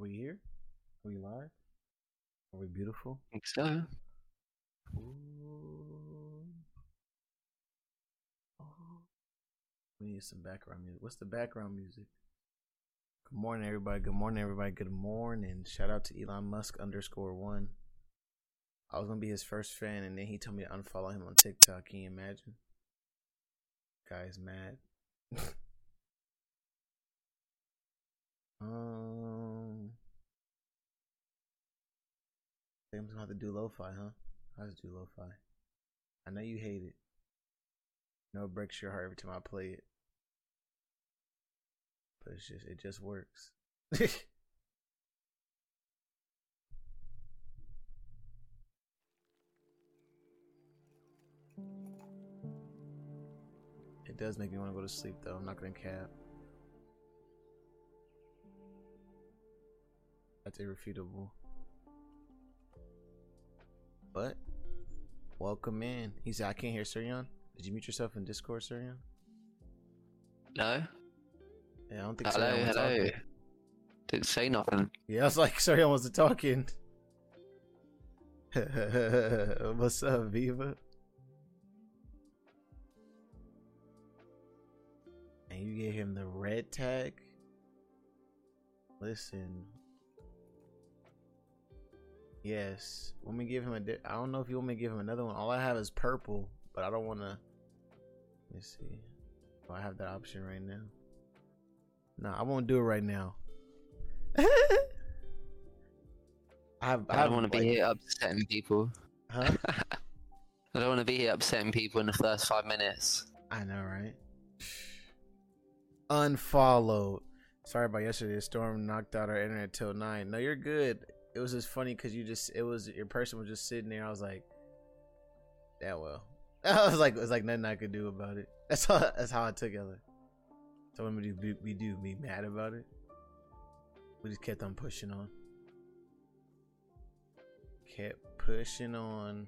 Are we here? Are we live? Are we beautiful? I think so. Ooh. Oh. We need some background music. What's the background music? Good morning, everybody. Good morning, everybody. Good morning. Shout out to Elon Musk underscore one. I was gonna be his first fan, and then he told me to unfollow him on TikTok. Can you imagine? Guy's mad. um, I think I'm gonna have to do lo-fi, huh? I just do lo-fi. I know you hate it. No, it breaks your heart every time I play it. But it's just it just works. it does make me want to go to sleep though. I'm not gonna cap. That's irrefutable. But welcome in. He said, "I can't hear Tsurion." Did you mute yourself in Discord, Tsurion? No. Yeah, I don't think Hello, Tsurion was hello. talking. Didn't say nothing. Yeah, I was like, Tsurion wasn't talking. What's up, Viva? And you gave him the red tag. Listen. Yes. Want me give him a? Di- I don't know if you want me to give him another one. All I have is purple, but I don't want to. Let me see. Do I have that option right now? No, I won't do it right now. I have. I, have, don't want to like- be here upsetting people. Huh? I don't want to be here upsetting people in the first five minutes. I know, right? Unfollowed. Sorry about yesterday. The storm knocked out our internet till nine. No, you're good. It was just funny because you just it was your person was just sitting there. I was like, yeah, well. I was like, it was like nothing I could do about it. That's how that's how I took it. So what we do we do be mad about it? We just kept on pushing on. Kept pushing on.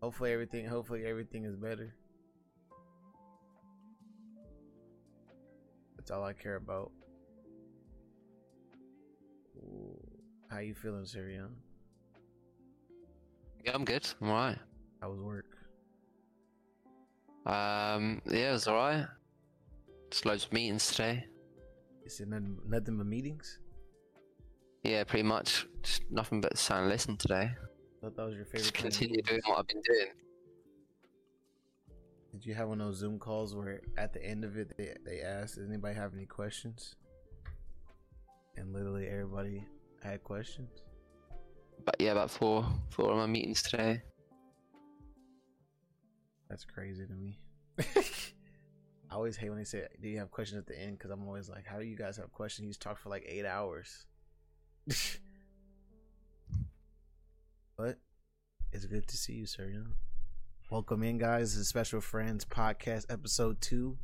Hopefully everything hopefully everything is better. That's all I care about. How you feeling, Tsurion? Yeah, I'm good. I'm alright. How was work? Um, yeah, it was alright. Just loads of meetings today. Is it nothing, nothing but meetings? Yeah, pretty much. Just nothing but sit and listen today. I thought that was your favorite. Just continue do. doing what I've been doing. Did you have one of those Zoom calls where at the end of it they they asked, "Does anybody have any questions?" And literally everybody had questions. But yeah, about four, four of my meetings today. That's crazy to me. I always hate when they say, "Do you have questions at the end?" Because I'm always like, "How do you guys have questions? You just talk for like eight hours." but it's good to see you, sir. You? Welcome in, guys. This is Special Friends Podcast, Episode Two.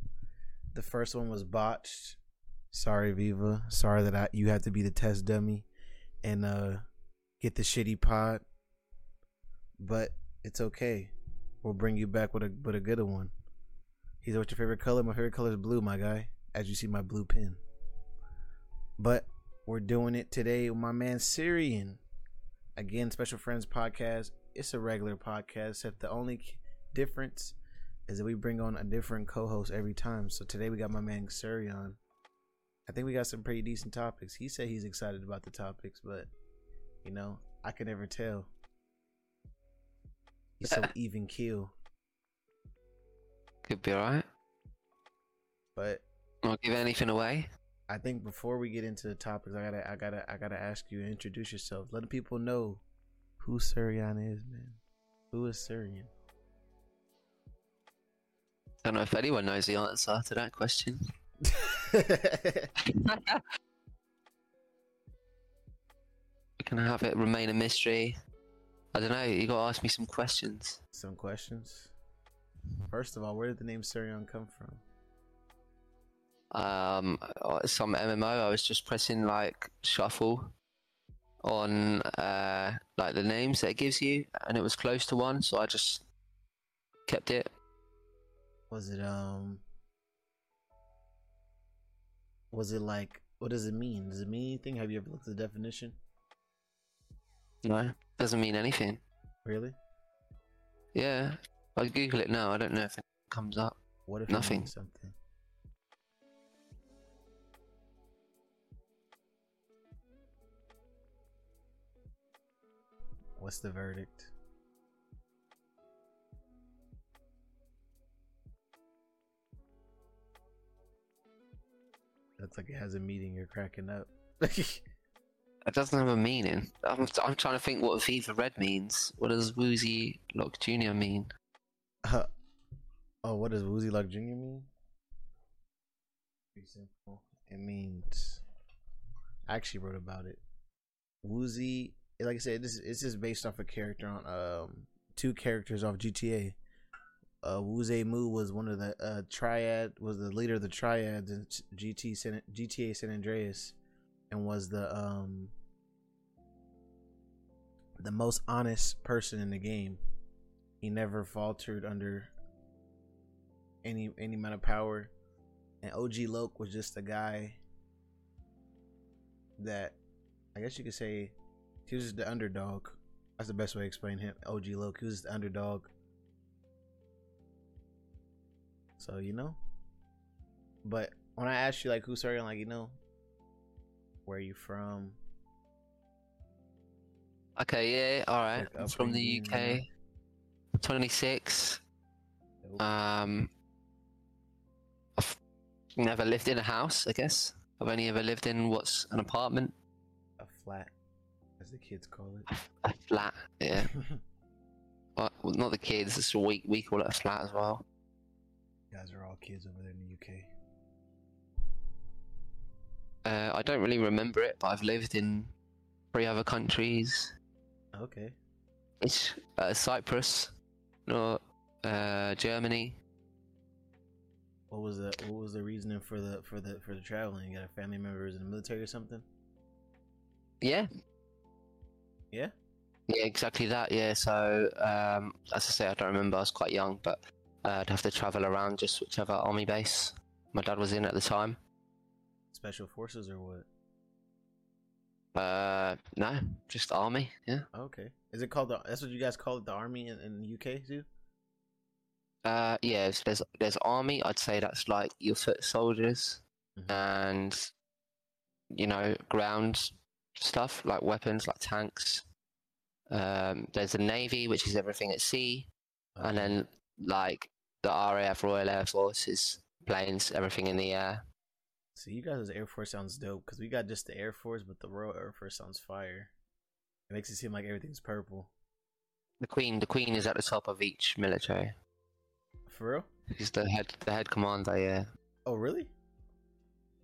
The first one was botched. Sorry, Viva. Sorry that I you had to be the test dummy and uh get the shitty pod. But it's okay. We'll bring you back with a with a good one. He's what's your favorite color? My favorite color is blue, my guy. As you see my blue pin. But we're doing it today with my man Tsurion. Again, Special Friends Podcast. It's a regular podcast, except the only difference is that we bring on a different co-host every time. So today we got my man Tsurion. I think we got some pretty decent topics. He said he's excited about the topics, but you know, I can never tell. He's so even keel. Could be alright. But Not give anything away. I think before we get into the topics, I gotta, I gotta, I gotta ask you to introduce yourself. Let the people know who Tsurion is, man. Who is Tsurion? I don't know if anyone knows the answer to that question. Can I have it remain a mystery? I don't know. You got to ask me some questions. Some questions. First of all, where did the name Tsurion come from? Um, uh, some MMO. I was just pressing like shuffle on uh like the names that it gives you, and it was close to one, so I just kept it. Was it um? Was it like What does it mean? Does it mean anything? Have you ever looked at the definition? No, doesn't mean anything. Really? Yeah, I'll Google it now. I don't know if it comes up. What if Nothing. means something? What's the verdict? Looks like it has a meaning. You're cracking up. It doesn't have a meaning. I'm, I'm trying to think what Viva Red means. What does Wuzi Lock Jr. mean? Uh, oh, what does Wuzi Luck Jr. mean? Pretty simple. It means. I actually wrote about it. Wuzi, like I said, this is it's just based off a character on um two characters off GTA. Uh, Wu Zi Mu was one of the uh triad was the leader of the triads in GT San, GTA San Andreas, and was the um the most honest person in the game. He never faltered under any any amount of power. And OG Loc was just a guy that I guess you could say he was just the underdog. That's the best way to explain him. OG Loc, he was the underdog. So you know. But when I asked you like who's starting, like you know, where are you from? Okay, yeah, all right. Like I'm from the UK. 26. Nope. Um, I've never lived in a house. I guess I've only ever lived in what's an apartment, a flat, as the kids call it. a flat. Yeah, well, not the kids. It's we we call it a flat as well. You guys are all kids over there in the UK. Uh, I don't really remember it, but I've lived in three other countries. Okay. It's uh, Cyprus, no, uh, Germany. What was the what was the reasoning for the for the for the traveling? You got a family member in the military or something? Yeah, Yeah. Yeah, exactly that. Yeah, so um, as I say, I don't remember. I was quite young, but uh, I'd have to travel around just whichever army base my dad was in at the time. Special forces or what? Uh, no, just army. Yeah. Okay. Is it called the? That's what you guys call it, the army in, in the UK too. Uh, yeah. There's there's army. I'd say that's like your foot soldiers Mhm. and you know ground stuff like weapons like tanks. Um, there's the navy, which is everything at sea. and then like the RAF Royal Air Force is planes, everything in the air. See, you guys' Air Force sounds dope because we got just the Air Force, but the Royal Air Force sounds fire. It makes it seem like everything's purple. The Queen, the Queen is at the top of each military. For real? She's the head, the head commander. Yeah. Oh, really?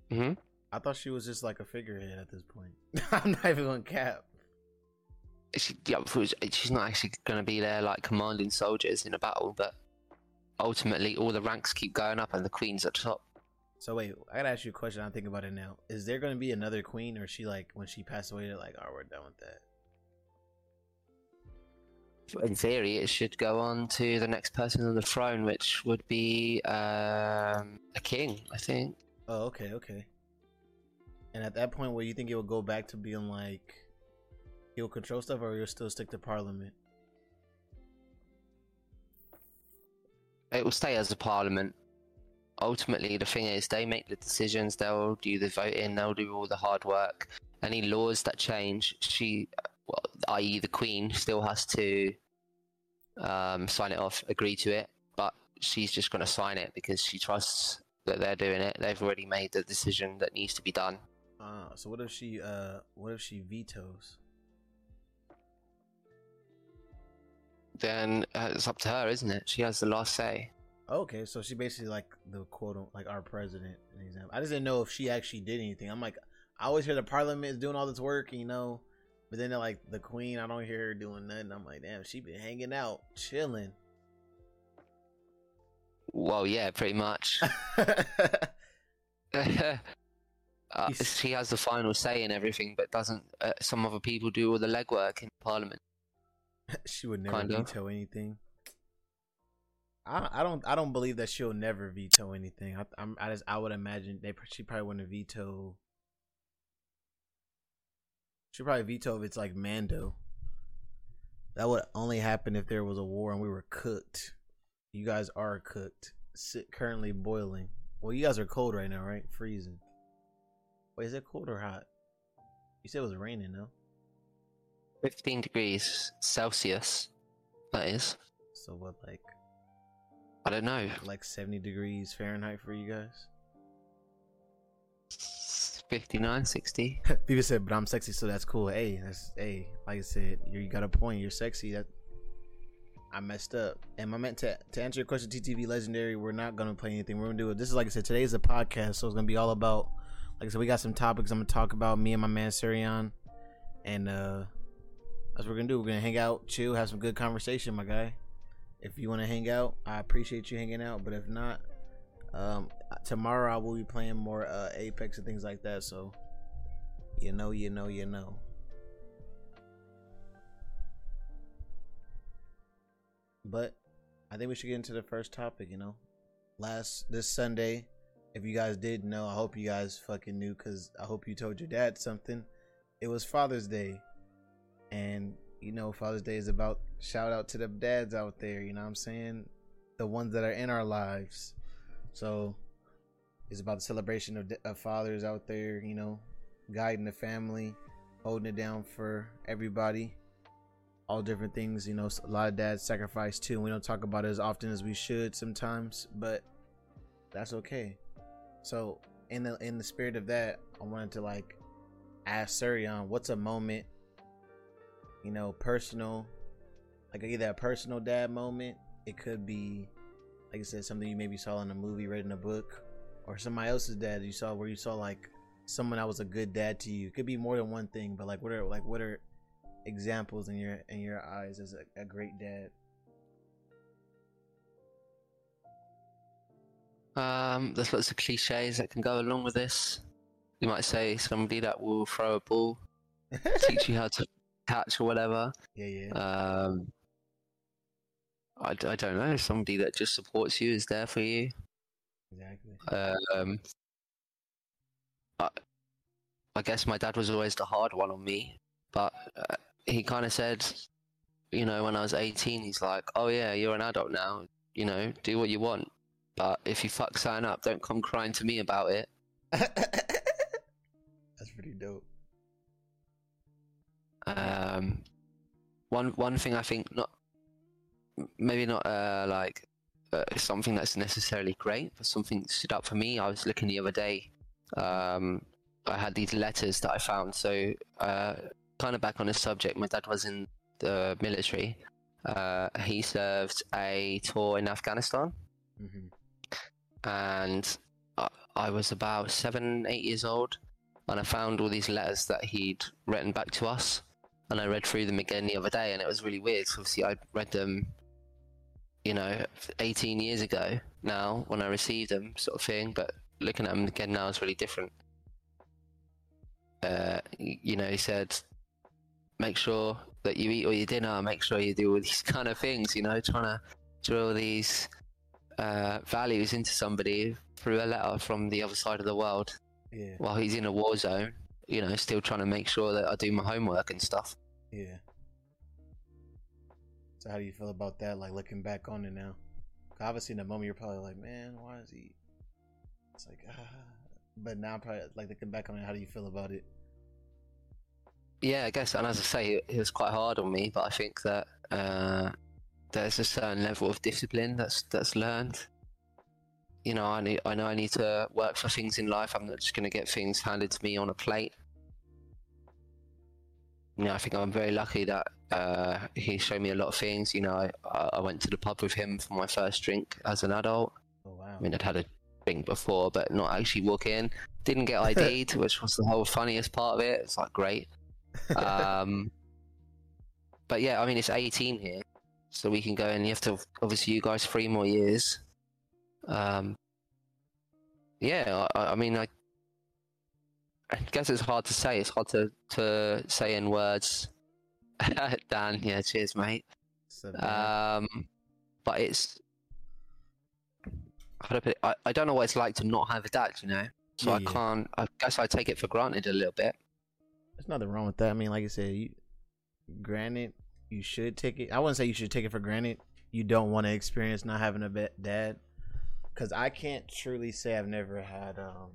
hmm I thought she was just like a figurehead at this point. I'm not even on cap. She, yeah, she's not actually going to be there like commanding soldiers in a battle, but ultimately all the ranks keep going up, and the Queen's at the top. So wait, I gotta ask you a question. I'm thinking about it now. Is there gonna be another queen, or is she like when she passed away? They're like, oh, we're done with that. In theory, it should go on to the next person on the throne, which would be um, a king, I think. Oh, okay, okay. And at that point, where you think it will go back to being like he'll control stuff, or you'll still stick to parliament? It will stay as a parliament. Ultimately, the thing is, they make the decisions. They'll do the voting. They'll do all the hard work. Any laws that change, she, well, i.e., the Queen, still has to um, sign it off, agree to it. But she's just going to sign it because she trusts that they're doing it. They've already made the decision that needs to be done. Ah, so what if she uh what if she vetoes? Then uh, it's up to her, isn't it? She has the last say. Okay, so she basically like the quote like our president, an example. I just didn't know if she actually did anything. I'm like, I always hear the parliament is doing all this work, you know, but then like the queen. I don't hear her doing nothing. I'm like, damn, she been hanging out, chilling. Well, yeah, pretty much. uh, she has the final say in everything, but doesn't uh, some other people do all the legwork in Parliament? she would never Kind of. veto anything. I I don't I don't believe that she'll never veto anything. I I'm I just I would imagine they she probably wouldn't veto She probably veto if it's like Mando. That would only happen if there was a war and we were cooked. You guys are cooked. Sit currently boiling. Well, you guys are cold right now, right? Freezing. Wait, is it cold or hot? You said it was raining, no? 15 degrees Celsius. That is. So what, like, I don't know. like seventy degrees Fahrenheit for you guys? 59, 60. People said, but I'm sexy, so that's cool. Hey, that's hey. Like I said, you, you got a point. You're sexy. That I messed up. Am I meant to to answer your question? TTV Legendary. We're not gonna play anything. We're gonna do it. This is like I said. Today's a podcast, so it's gonna be all about. Like I said, we got some topics I'm gonna talk about. Me and my man Tsurion, and uh that's what we're gonna do. We're gonna hang out, chill, have some good conversation, my guy. If you want to hang out, I appreciate you hanging out. But if not, um, tomorrow I will be playing more uh, Apex and things like that. So, you know, you know, you know. But I think we should get into the first topic. You know, last this Sunday, if you guys didn't know, I hope you guys fucking knew because I hope you told your dad something. It was Father's Day, and you know, Father's Day is about shout out to the dads out there. You know what I'm saying? The ones that are in our lives. So it's about the celebration of, of fathers out there, you know, guiding the family, holding it down for everybody. All different things, you know. A lot of dads sacrifice too. And we don't talk about it as often as we should sometimes, but that's okay. So in the in the spirit of that, I wanted to like ask Tsurion, what's a moment, you know, personal, like either a personal dad moment. It could be, like I said, something you maybe saw in a movie, read in a book, or somebody else's dad you saw where you saw like someone that was a good dad to you. It could be more than one thing, but like what are like what are examples in your in your eyes as a, a great dad? Um, there's lots of cliches that can go along with this. You might say somebody that will throw a ball, teach you how to catch or whatever. yeah, yeah. Um, I, I don't know. Somebody that just supports you is there for you. exactly. Um, I, I guess my dad was always the hard one on me, but uh, he kind of said, you know, when I was 18, he's like, "Oh yeah, you're an adult now. You know, do what you want, but if you fuck something up, don't come crying to me about it." That's pretty dope. Um, one one thing I think not, maybe not uh, like uh, something that's necessarily great, but something that stood out for me. I was looking the other day. Um, I had these letters that I found. So, uh, kind of back on this subject, my dad was in the military. Uh, he served a tour in Afghanistan, hmm and I, I was about seven, eight years old, and I found all these letters that he'd written back to us, and I read through them again the other day, and it was really weird. 'cause obviously, I read them, you know, 18 years ago now when I received them, sort of thing. But looking at them again now is really different. Uh, you know, he said, make sure that you eat all your dinner, make sure you do all these kind of things. You know, trying to drill these uh, values into somebody through a letter from the other side of the world Yeah, while he's in a war zone, you know, still trying to make sure that I do my homework and stuff. yeah. So how do you feel about that? Like looking back on it now, Obviously, in the moment, you're probably like, "Man, why is he?" It's like, ah. But now, probably like looking back on it, how do you feel about it? Yeah, I guess, and as I say, it, it was quite hard on me, but I think that uh, there's a certain level of discipline that's that's learned. You know, I need, I know I need to work for things in life. I'm not just going to get things handed to me on a plate. You know, I think I'm very lucky that uh, he showed me a lot of things. You know, I, I went to the pub with him for my first drink as an adult. Oh wow. I mean, I'd had a drink before, but not actually walk in. Didn't get ID'd, which was the whole funniest part of it. It's like great. Um, but yeah, I mean, it's 18 here, so we can go and you have to obviously you guys three more years. Um, yeah, I, I mean, I, I guess it's hard to say. It's hard to to say in words. Dan, yeah, cheers, mate. Um, but it's how do I, put it? I, I don't know what it's like to not have a dad, you know. So Yeah, I can't. I guess I take it for granted a little bit. there's nothing wrong with that. I mean, like I said, you granted you should take it. I wouldn't say you should take it for granted. You don't want to experience not having a dad, because I can't truly say I've never had um.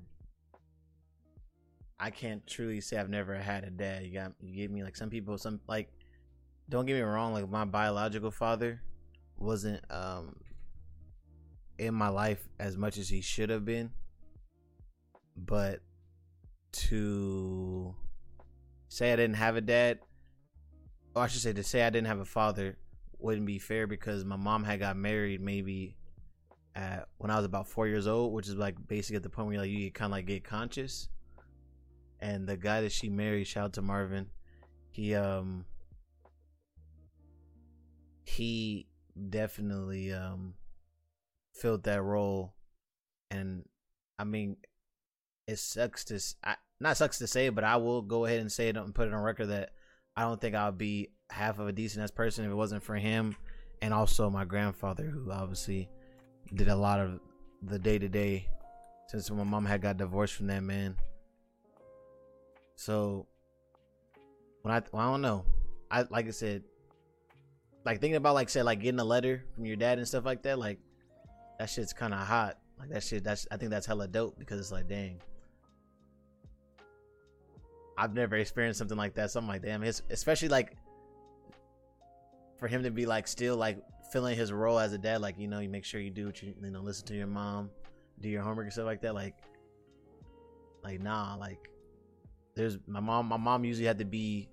I can't truly say I've never had a dad. You got you gave me like some people some like don't get me wrong like my biological father wasn't um in my life as much as he should have been but to say I didn't have a dad or I should say to say I didn't have a father wouldn't be fair because my mom had got married maybe at when I was about four years old, which is like basically at the point where like you kind of like get conscious. And the guy that she married, shout out to Marvin, he um he definitely um filled that role, and I mean it sucks to I, not sucks to say, but I will go ahead and say it and put it on record that I don't think I'll be half of a decent ass person if it wasn't for him and also my grandfather who obviously did a lot of the day to day since my mom had got divorced from that man. So when I well, I don't know. I like I said like thinking about like said like getting a letter from your dad and stuff like that like that shit's kind of hot. Like that shit that's I think that's hella dope because it's like dang. I've never experienced something like that. So I'm like, damn, especially like for him to be like still like filling his role as a dad, like you know, you make sure you do what you you know, listen to your mom, do your homework and stuff like that. Like, like nah, like there's my mom. My mom usually had to be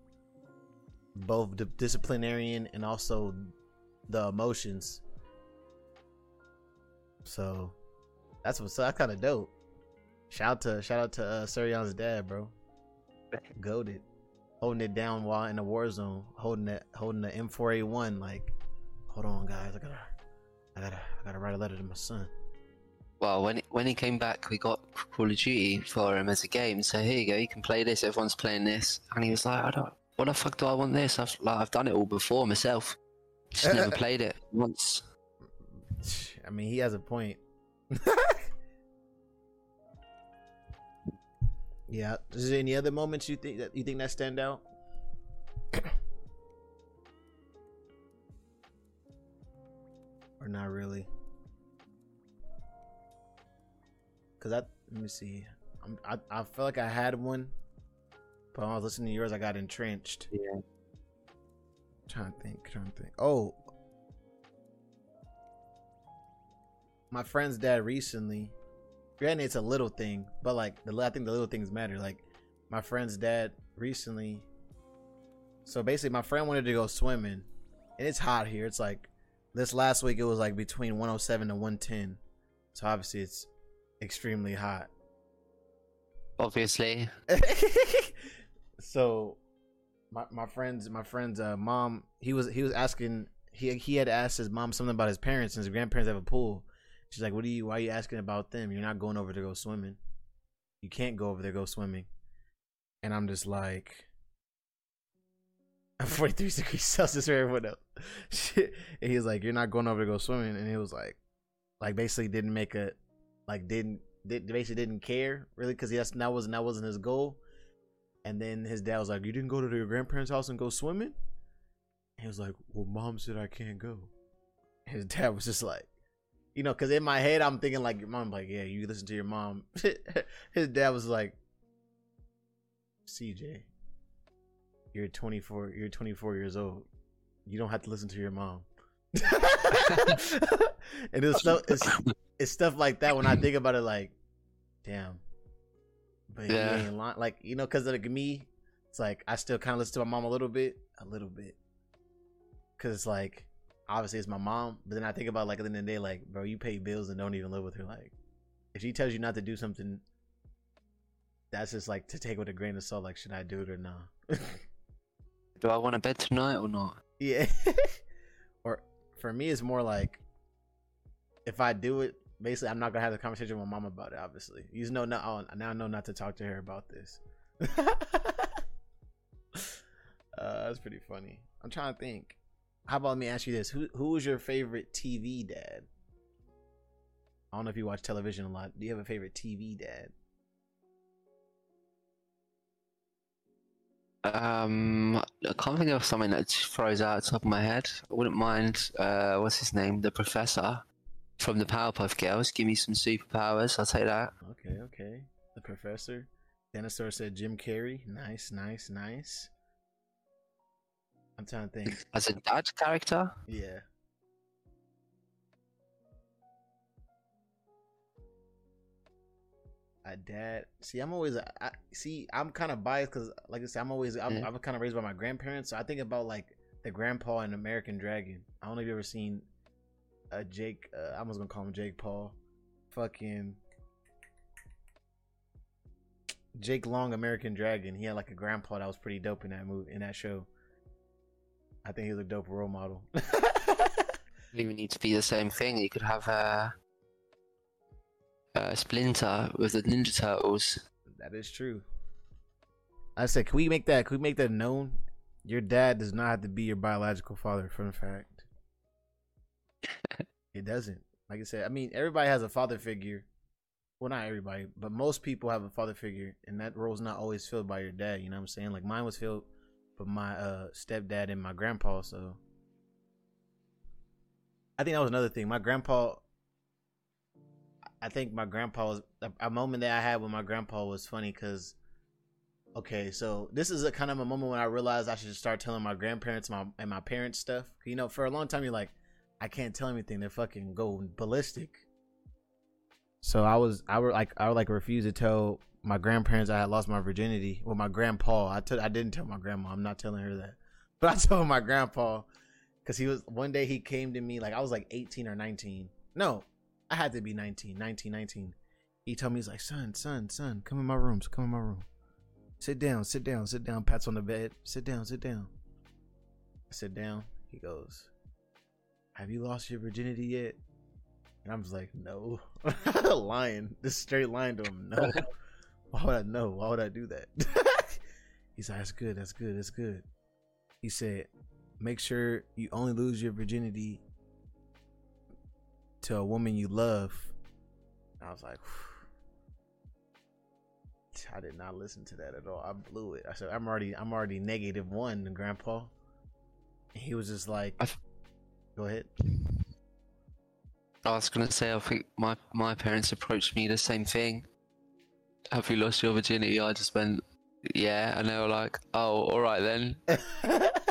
both the disciplinarian and also the emotions. So that's what's that's kind of dope. Shout out to shout out to uh, dad, bro. Goaded, holding it down while in the war zone, holding it, holding the M4A1. Like, hold on, guys, I gotta, I gotta, I gotta write a letter to my son. Well, when when he came back, we got Call of Duty for him as a game. So here you go, you can play this. Everyone's playing this, and he was like, "I don't. What the fuck do I want this? I've like I've done it all before myself. Just never played it once." I mean, he has a point. yeah. Is there any other moments you think that you think that stand out? or not really? Cause I let me see. I'm, I I feel like I had one, but when I was listening to yours, I got entrenched. Yeah. trying to think. Trying to think. Oh, my friend's dad recently. Granted, it's a little thing, but like the I think the little things matter. Like my friend's dad recently. So basically, my friend wanted to go swimming, and it's hot here. It's like this last week it was like between 107 to 110. So obviously it's extremely hot. Obviously. so my my friend's my friend's uh, mom he was he was asking he he had asked his mom something about his parents and his grandparents have a pool. She's like, "What are you? Why are you asking about them? You're not going over to go swimming. You can't go over there go swimming." And I'm just like, "I'm 43 degrees Celsius for everyone else." Shit. And he was like, "You're not going over to go swimming," and he was like, like basically didn't make a, like didn't did basically didn't care really because that's that wasn't that wasn't his goal. And then his dad was like, "You didn't go to your grandparents' house and go swimming?" And he was like, "Well, mom said I can't go." And His dad was just like, you know, because in my head I'm thinking like your mom, like, yeah, you listen to your mom. his dad was like, "CJ, you're 24. You're 24 years old. You don't have to listen to your mom." and it's stuff. It's, it's stuff like that when I think about it. Like, damn. But Yeah. he ain't lying. Like you know, because of the, me, it's like I still kind of listen to my mom a little bit, a little bit, because it's like obviously it's my mom. But then I think about like at the end of the day, like bro, you pay bills and don't even live with her. Like if she tells you not to do something, that's just like to take with a grain of salt. Like should I do it or not? Do I want to bed tonight or not? yeah. or for me, it's more like if I do it, basically I'm not gonna have the conversation with my mom about it. Obviously, you know now. Oh, now I know not to talk to her about this. uh, that's pretty funny. I'm trying to think. How about let me ask you this: Who who is your favorite TV dad? I don't know if you watch television a lot. Do you have a favorite TV dad? Um, I can't think of something that throws out the top of my head. I wouldn't mind. Uh, what's his name? The professor from the Powerpuff Girls. Give me some superpowers. I'll take that. Okay, okay. The professor. Dinosaur said Jim Carrey. Nice, nice, nice. I'm trying to think. As a dad character. Yeah. A dad. See, I'm always. I see. I'm kind of biased because, like I said, I'm always. I'm, Yeah. I'm kind of raised by my grandparents, so I think about like the grandpa in American Dragon. I don't know if you ever seen a Jake. Uh, I was gonna call him Jake Paul. Fucking Jake Long, American Dragon. He had like a grandpa that was pretty dope in that movie in that show. I think he was a dope role model. Even need to be the same thing. You could have a, a Splinter with the Ninja Turtles. That is true. I said, can we make that? Can we make that known? Your dad does not have to be your biological father. Fun fact. it doesn't. Like I said, I mean, everybody has a father figure. Well, not everybody, but most people have a father figure, and that role's not always filled by your dad. You know what I'm saying? Like mine was filled by my uh, stepdad and my grandpa. So I think that was another thing. My grandpa. I think my grandpa was a, moment that I had with my grandpa was funny because okay, so this is a kind of a moment when I realized I should start telling my grandparents my and my parents stuff. You know, for a long time you're like, I can't tell anything. They're fucking go ballistic. So I was I were like I would like refuse to tell my grandparents I had lost my virginity. Well, my grandpa. I didn't tell my grandma. I'm not telling her that, but I told my grandpa because he was one day he came to me like I was like 18 or 19. No, I had to be 19, 19, 19. He told me he's like, son, son, son, come in my room. Come in my room. Sit down, sit down, sit down. Pats on the bed. Sit down, sit down. I sit down. He goes, Have you lost your virginity yet? And I'm just like, No. lying. This straight lying to him. No. Why would I know? Why would I do that? He's like, That's good, that's good, that's good. He said, Make sure you only lose your virginity to a woman you love. I was like, I did not listen to that at all. I blew it. I said, I'm already, I'm already negative one, Grandpa. And he was just like, Go ahead. I was gonna say, I think my my parents approached me the same thing. Have you lost your virginity? I just went, yeah, and they were like, oh, all right then.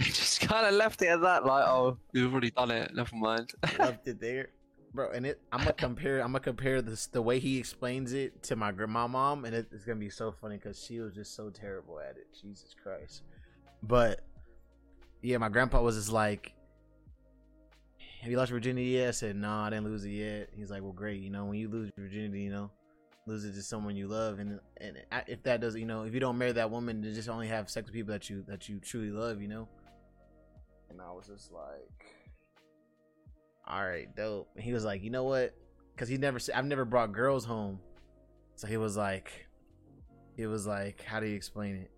just kind of left it at that, like, oh, you've already done it. Never mind. Left it there, bro. And it, I'm gonna compare, I'm gonna compare this the way he explains it to my grandma mom, and it, it's gonna be so funny because she was just so terrible at it. Jesus Christ. But yeah, my grandpa was just like, "Have you lost your virginity yet?" I said, "No, I didn't lose it yet." He's like, "Well, great. You know, when you lose your virginity, you know." lose it to someone you love and and if that doesn't you know if you don't marry that woman to just only have sex with people that you that you truly love you know and i was just like all right dope and he was like you know what because he never i've never brought girls home so he was like he was like how do you explain it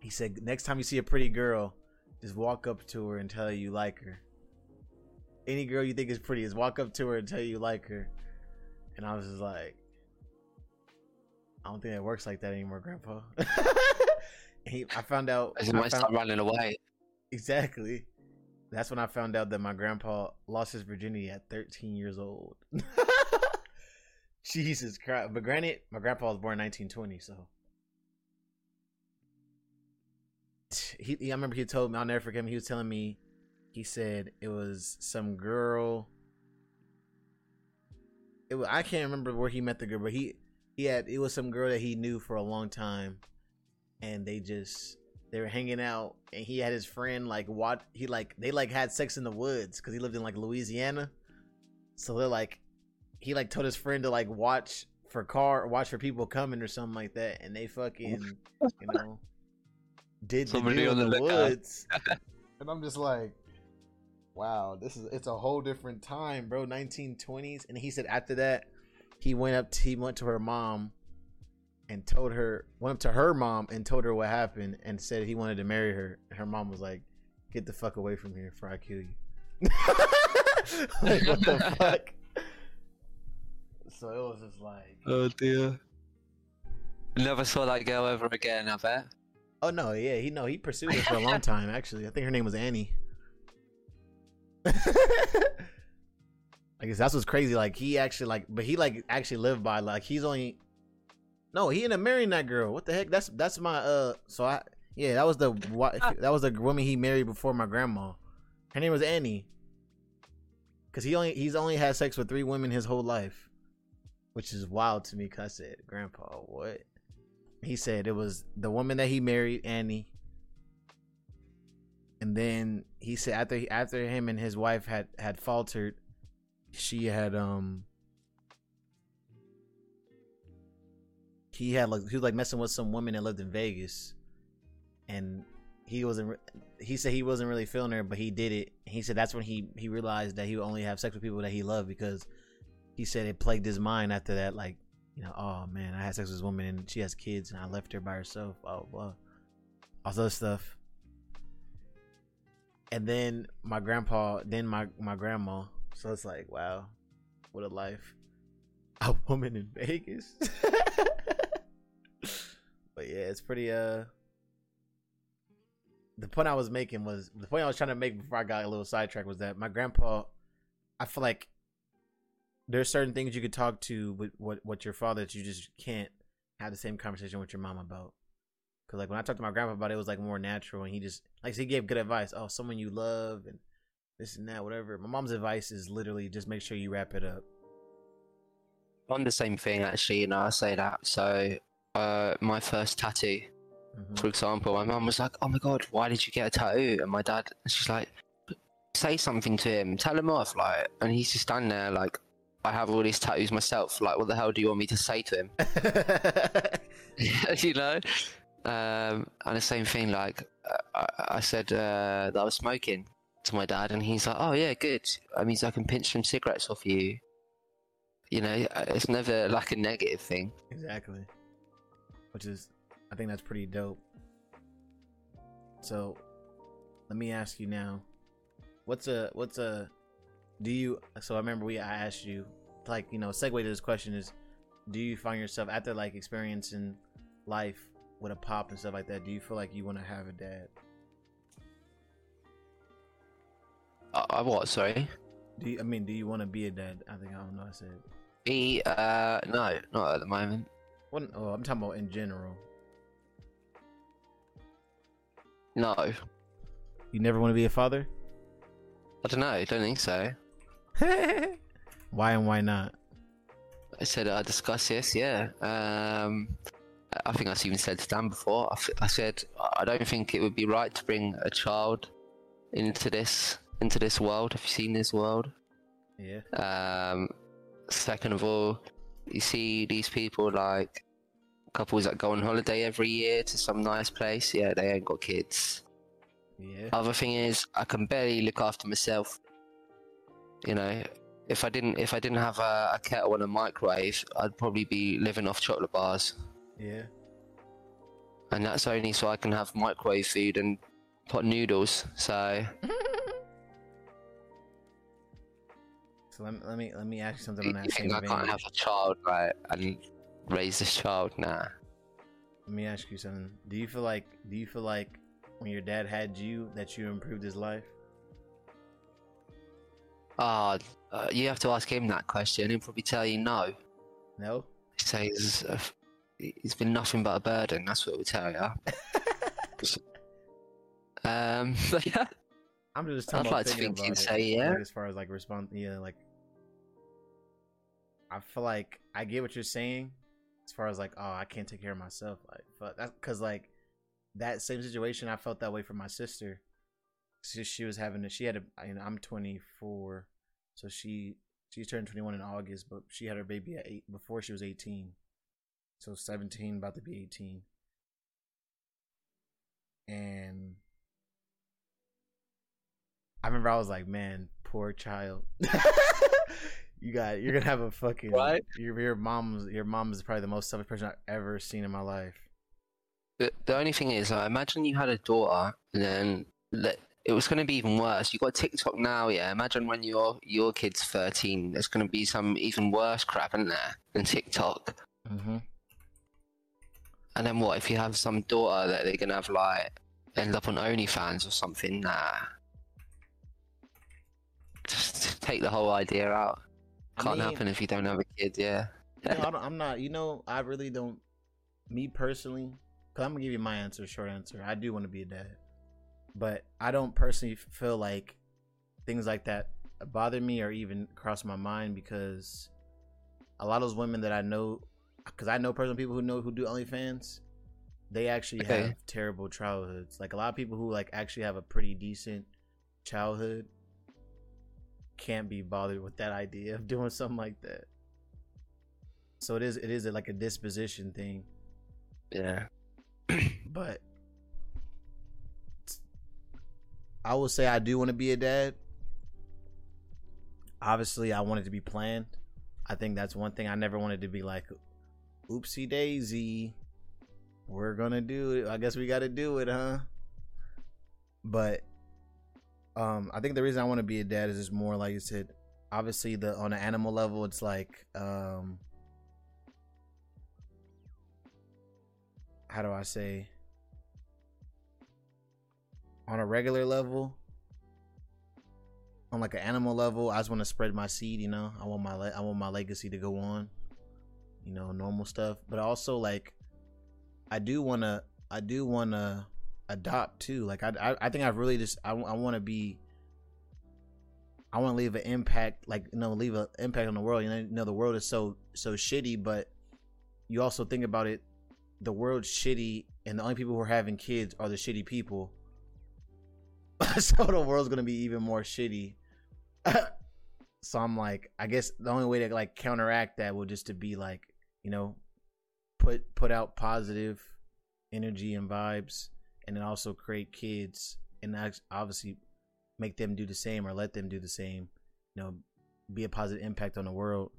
he said next time you see a pretty girl just walk up to her and tell her you like her any girl you think is pretty is walk up to her and tell you you like her and i was just like I don't think it works like that anymore, Grandpa. he, I found out. As it I might found- start running away. Exactly. That's when I found out that my grandpa lost his virginity at 13 years old. Jesus Christ! But granted, my grandpa was born in 1920, so he. he- I remember he told me. I'll never forget him. He was telling me. He said it was some girl. It was, I can't remember where he met the girl, but he he had it was some girl that he knew for a long time, and they just they were hanging out, and he had his friend like watch. He like they like had sex in the woods because he lived in like Louisiana, so they're like he like told his friend to like watch for car watch for people coming or something like that, and they fucking you know did the deal in the the woods, and I'm just like. Wow, this is it's a whole different time, bro. 1920s, and he said after that, he went up. To, he went to her mom, and told her went up to her mom and told her what happened, and said he wanted to marry her. And her mom was like, "Get the fuck away from here before I kill you." like what the fuck? So it was just like, Oh dear. Never saw that girl ever again, I bet. Oh no, yeah, he no, he pursued her for a long time. Actually, I think her name was Annie. I guess that's what's crazy. Like he actually like, but he like actually lived by like he's only. No, he ended up marrying that girl. What the heck? That's that's my uh. So I yeah, that was the wa- that was the woman he married before my grandma. Her name was Annie. Cause he only he's only had sex with three women his whole life, which is wild to me. Cause I said, Grandpa, what? He said it was the woman that he married, Annie. And then he said after after him and his wife had had faltered, she had um he had like he was like messing with some woman that lived in Vegas, and he wasn't. He said he wasn't really feeling her, but he did it. He said that's when he he realized that he would only have sex with people that he loved because he said it plagued his mind after that. Like you know, oh man, I had sex with this woman and she has kids and I left her by herself. Oh well, all this stuff. And then my grandpa, then my my grandma. So it's like, wow, what a life. A woman in Vegas. but yeah, it's pretty uh the point I was making was the point I was trying to make before I got a little sidetracked was that my grandpa I feel like there's certain things you could talk to with what what your father that you just can't have the same conversation with your mom about. Cause like when I talked to my grandpa about it, it was like more natural, and he just like he gave good advice. Oh, someone you love and this and that, whatever. My mom's advice is literally just make sure you wrap it up. On the same thing, actually, you know, I say that. So, uh, my first tattoo, Mhm. for example, my mum was like, "Oh my god, why did you get a tattoo?" And my dad, she's like, "Say something to him, tell him off." Like, and he's just standing there, like, "I have all these tattoos myself. Like, what the hell do you want me to say to him?" you know. Um, and the same thing, like uh, I, I said uh, that I was smoking to my dad, and he's like, "Oh yeah, good. That means I can pinch some cigarettes off you." You know, uh, it's never like a negative thing. exactly. Which is, I think that's pretty dope. So, let me ask you now, what's a what's a, do you? So I remember we I asked you, like you know, segue to this question is, do you find yourself after like experiencing life with a pop and stuff like that? Do you feel like you want to have a dad? I, I what? Sorry. Do you, I mean, do you want to be a dad? I think I don't know. I said. Me? Uh, no, not at the moment. What? Oh, I'm talking about in general. No, You never want to be a father? I don't know. I don't think so. why and why not? I said I discussed this. Yeah. Um, I think I've even said to Dan before. I, f- I said I don't think it would be right to bring a child into this into this world. Have you seen this world? Yeah. Um, second of all, you see these people like couples that go on holiday every year to some nice place. Yeah, they ain't got kids. Yeah. Other thing is, I can barely look after myself. You know, if I didn't if I didn't have a, a kettle and a microwave, I'd probably be living off chocolate bars, Yeah. and that's only so I can have microwave food and pot noodles. So So let me let me let me ask you something you on that same think I vein. can't have a child, right, and raise this child? Nah. Let me ask you something. Do you feel like do you feel like when your dad had you that you improved his life? Ah, uh, you have to ask him that question. He'll probably tell you no. No. He says uh, he's been nothing but a burden. That's what he'll tell you. um, but yeah. I'm just I'd like to think he'd say yeah. like, as far as like respond, yeah, like I feel like I get what you're saying. As far as like, oh, I can't take care of myself, like, fuck, that's because like that same situation, I felt that way for my sister. She, she was having, a, she had a, you know, I'm 24, so she she turned 21 in August, but she had her baby at eight before she was 18, so 17, about to be 18, and I remember I was like, man, poor child. you got you're gonna have a fucking Right. your your mom's your mom is probably the most selfish person I've ever seen in my life. The, the only thing is, I imagine you had a daughter, and then let, it was going to be even worse. You got TikTok now, yeah. Imagine when your your kid's thirteen, there's going to be some even worse crap in there than TikTok. Mm-hmm. And then what if you have some daughter that they're gonna have like end up on OnlyFans or something? Nah. Just take the whole idea out. I Can't mean- happen if you don't have a kid. Yeah. You know, I don't, I'm not. You know, I really don't. Me personally, because I'm gonna give you my answer, short answer. I do want to be a dad, but I don't personally feel like things like that bother me or even cross my mind because a lot of those women that I know, because I know personal people who know who do OnlyFans, they actually Okay. have terrible childhoods. Like a lot of people who like actually have a pretty decent childhood can't be bothered with that idea of doing something like that. So it is it is like a disposition thing, Yeah. but I will say I do want to be a dad. Obviously, I want it to be planned. I think that's one thing I never wanted to be like, oopsie daisy, we're gonna do it. I guess we got to do it, huh? But um, I think the reason I want to be a dad is just more like you said. Obviously, the on an animal level, it's like um, how do I say? On a regular level, on like an animal level, I just want to spread my seed. You know, I want my le- I want my legacy to go on. You know, normal stuff, but also like, I do want to I do want to adopt too. Like I I, I think I've really just I, I want to be. I want to leave an impact, like you know, leave an impact on the world. You know, you know, the world is so so shitty, but you also think about it, the world's shitty, and the only people who are having kids are the shitty people. so the world's gonna be even more shitty. so I'm like, I guess the only way to like counteract that would just to be like, you know, put put out positive energy and vibes, and then also create kids, and obviously make them do the same or let them do the same. You know, be a positive impact on the world.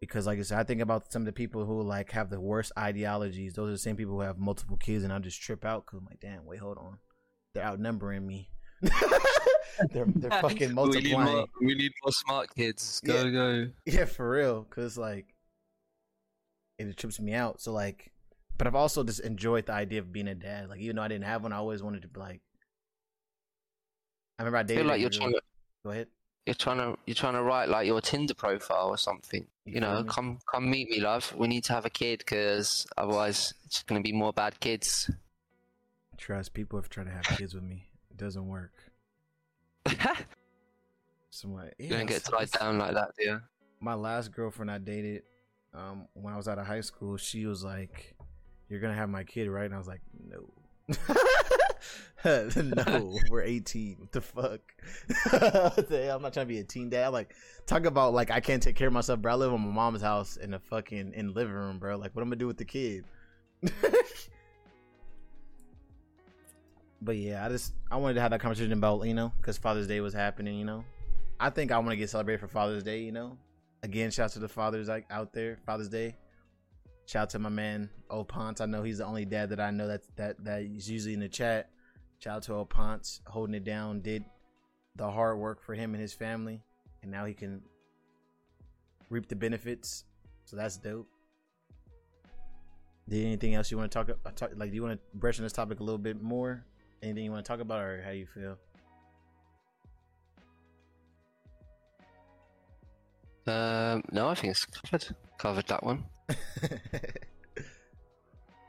Because like I said, I think about some of the people who like have the worst ideologies. Those are the same people who have multiple kids, and I just trip out because I'm like, damn, wait, hold on, they're outnumbering me. they're they're fucking We need, multiplying. more, we need more smart kids. Go Yeah. go. Yeah, for real. Cause like it trips me out. So like but I've also just enjoyed the idea of being a dad. Like even though I didn't have one, I always wanted to be like I remember I I dated feel like you're trying to Go ahead. you're trying to you're trying to write like your Tinder profile or something. You You, know, me? come come meet me, love. We need to have a kid because otherwise it's gonna be more bad kids. Trust people have tried to have kids with me. It doesn't work. So I'm like, you don't get tied down like that, do you? my last girlfriend I dated, um, when I was out of high school, she was like, "You're gonna have my kid, right?" And I was like, "No." no, we're 18. What the fuck? What the hell? I'm not trying to be a teen dad. I'm like, talk about like I can't take care of myself, bro. I live in my mom's house in the fucking in the living room, bro. Like, what am I'm gonna do with the kid? but yeah, I just I wanted to have that conversation about you know because Father's Day was happening. You know, I think I want to get celebrated for Father's Day. You know, again, shout out to the fathers like out there, Father's Day. Shout out to my man O Ponce. I know he's the only dad that I know that that that is usually in the chat. Shout out to O Ponce holding it down, did the hard work for him and his family, and now he can reap the benefits. So that's dope. Did anything else you want to talk, uh, talk like? Do you want to brush on this topic a little bit more? Anything you want to talk about, or how you feel? Um, no, I think it's covered. Covered that one.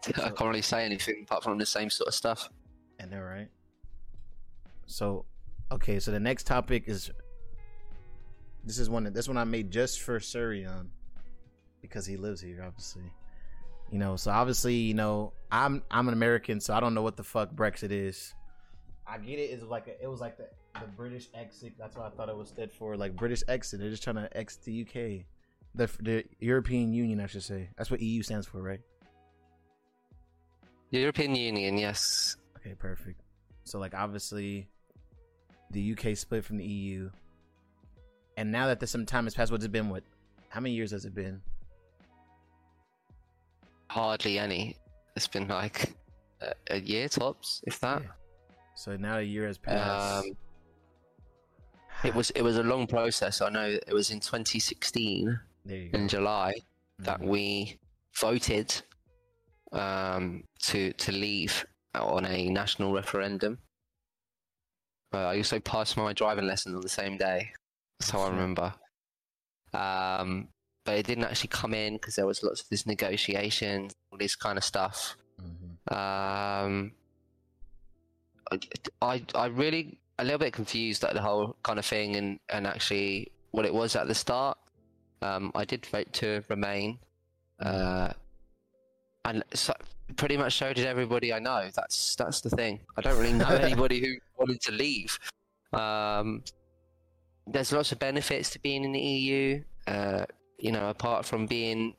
I can't really say anything apart from the same sort of stuff. I know, right? So, okay, so the next topic is this is one that this one I made just for Tsurion because he lives here, obviously. You know, so obviously, you know, I'm I'm an American, so I don't know what the fuck Brexit is. I get it. It's like a, it was like the the British exit. That's what I thought it was stood for. Like British exit. They're just trying to exit the UK, the the European Union, I should say. That's what EU stands for, right? European Union, yes. Okay, perfect. So like obviously the UK split from the EU. And now that there's some time has passed, what's it been what how many years has it been? Hardly any. It's been like a, a year tops, if that. Yeah. So now a year has passed. Um, It was it was a long process. I know it was in 2016 there you go. In July that Mhm. we voted um, to to leave on a national referendum. Uh, I also passed my driving lesson on the same day, so I remember. Um, but it didn't actually come in because there was lots of this negotiations, all this kind of stuff. Mhm. Um, I I really a little bit confused at the whole kind of thing and and actually what it was at the start. Um, I did vote to remain, uh, and so pretty much so did everybody I know. That's that's the thing. I don't really know anybody who wanted to leave. Um, there's lots of benefits to being in the EU. Uh, you know, apart from being,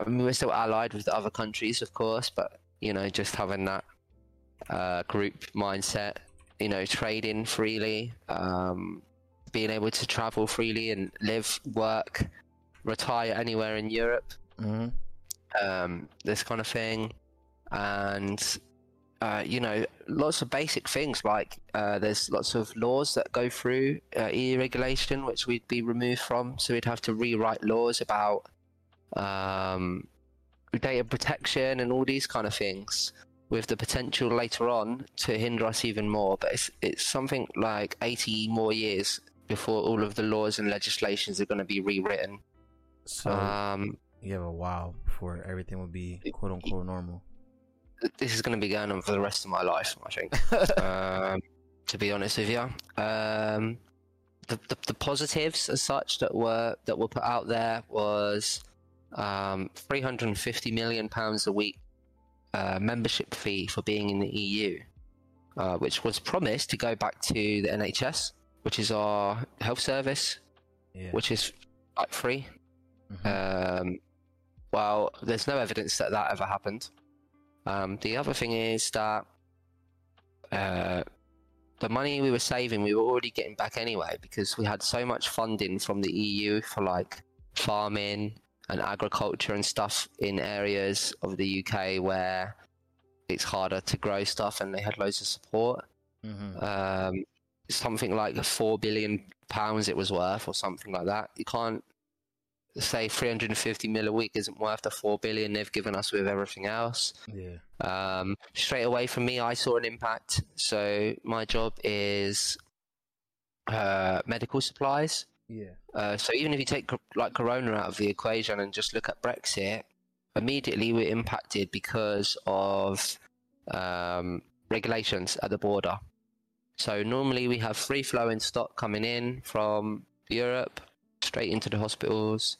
I mean, we're still allied with other countries, of course, but you know, just having that uh, group mindset, you know, trading freely, um, being able to travel freely and live, work, retire anywhere in Europe, Mhm. um, this kind of thing, and uh, you know, lots of basic things like uh, there's lots of laws that go through uh, EU regulation which we'd be removed from, so we'd have to rewrite laws about um, data protection and all these kind of things, with the potential later on to hinder us even more. But it's it's something like 80 more years before all of the laws and legislations are going to be rewritten. So Um, you have a while before everything will be quote unquote normal. this is going to be going on for the rest of my life, I think. um, to be honest with you, um, the, the the positives as such that were that were put out there was um, 350 million pounds a week uh, membership fee for being in the EU, uh, which was promised to go back to the NHS, which is our health service, yeah. which is like free. Mhm. Um, well, there's no evidence that that ever happened. Um, the other thing is that uh, the money we were saving, we were already getting back anyway because we had so much funding from the EU for like farming and agriculture and stuff in areas of the UK where it's harder to grow stuff and they had loads of support. Mhm. Um, something like four billion pounds it was worth, or something like that. You can't say 350 mil a week isn't worth the four billion they've given us with everything else. Yeah. Um, straight away from me, I saw an impact. So my job is uh, medical supplies. Yeah. Uh, so even if you take like Corona out of the equation and just look at Brexit, immediately we're impacted because of um, regulations at the border. So normally we have free flowing stock coming in from Europe straight into the hospitals.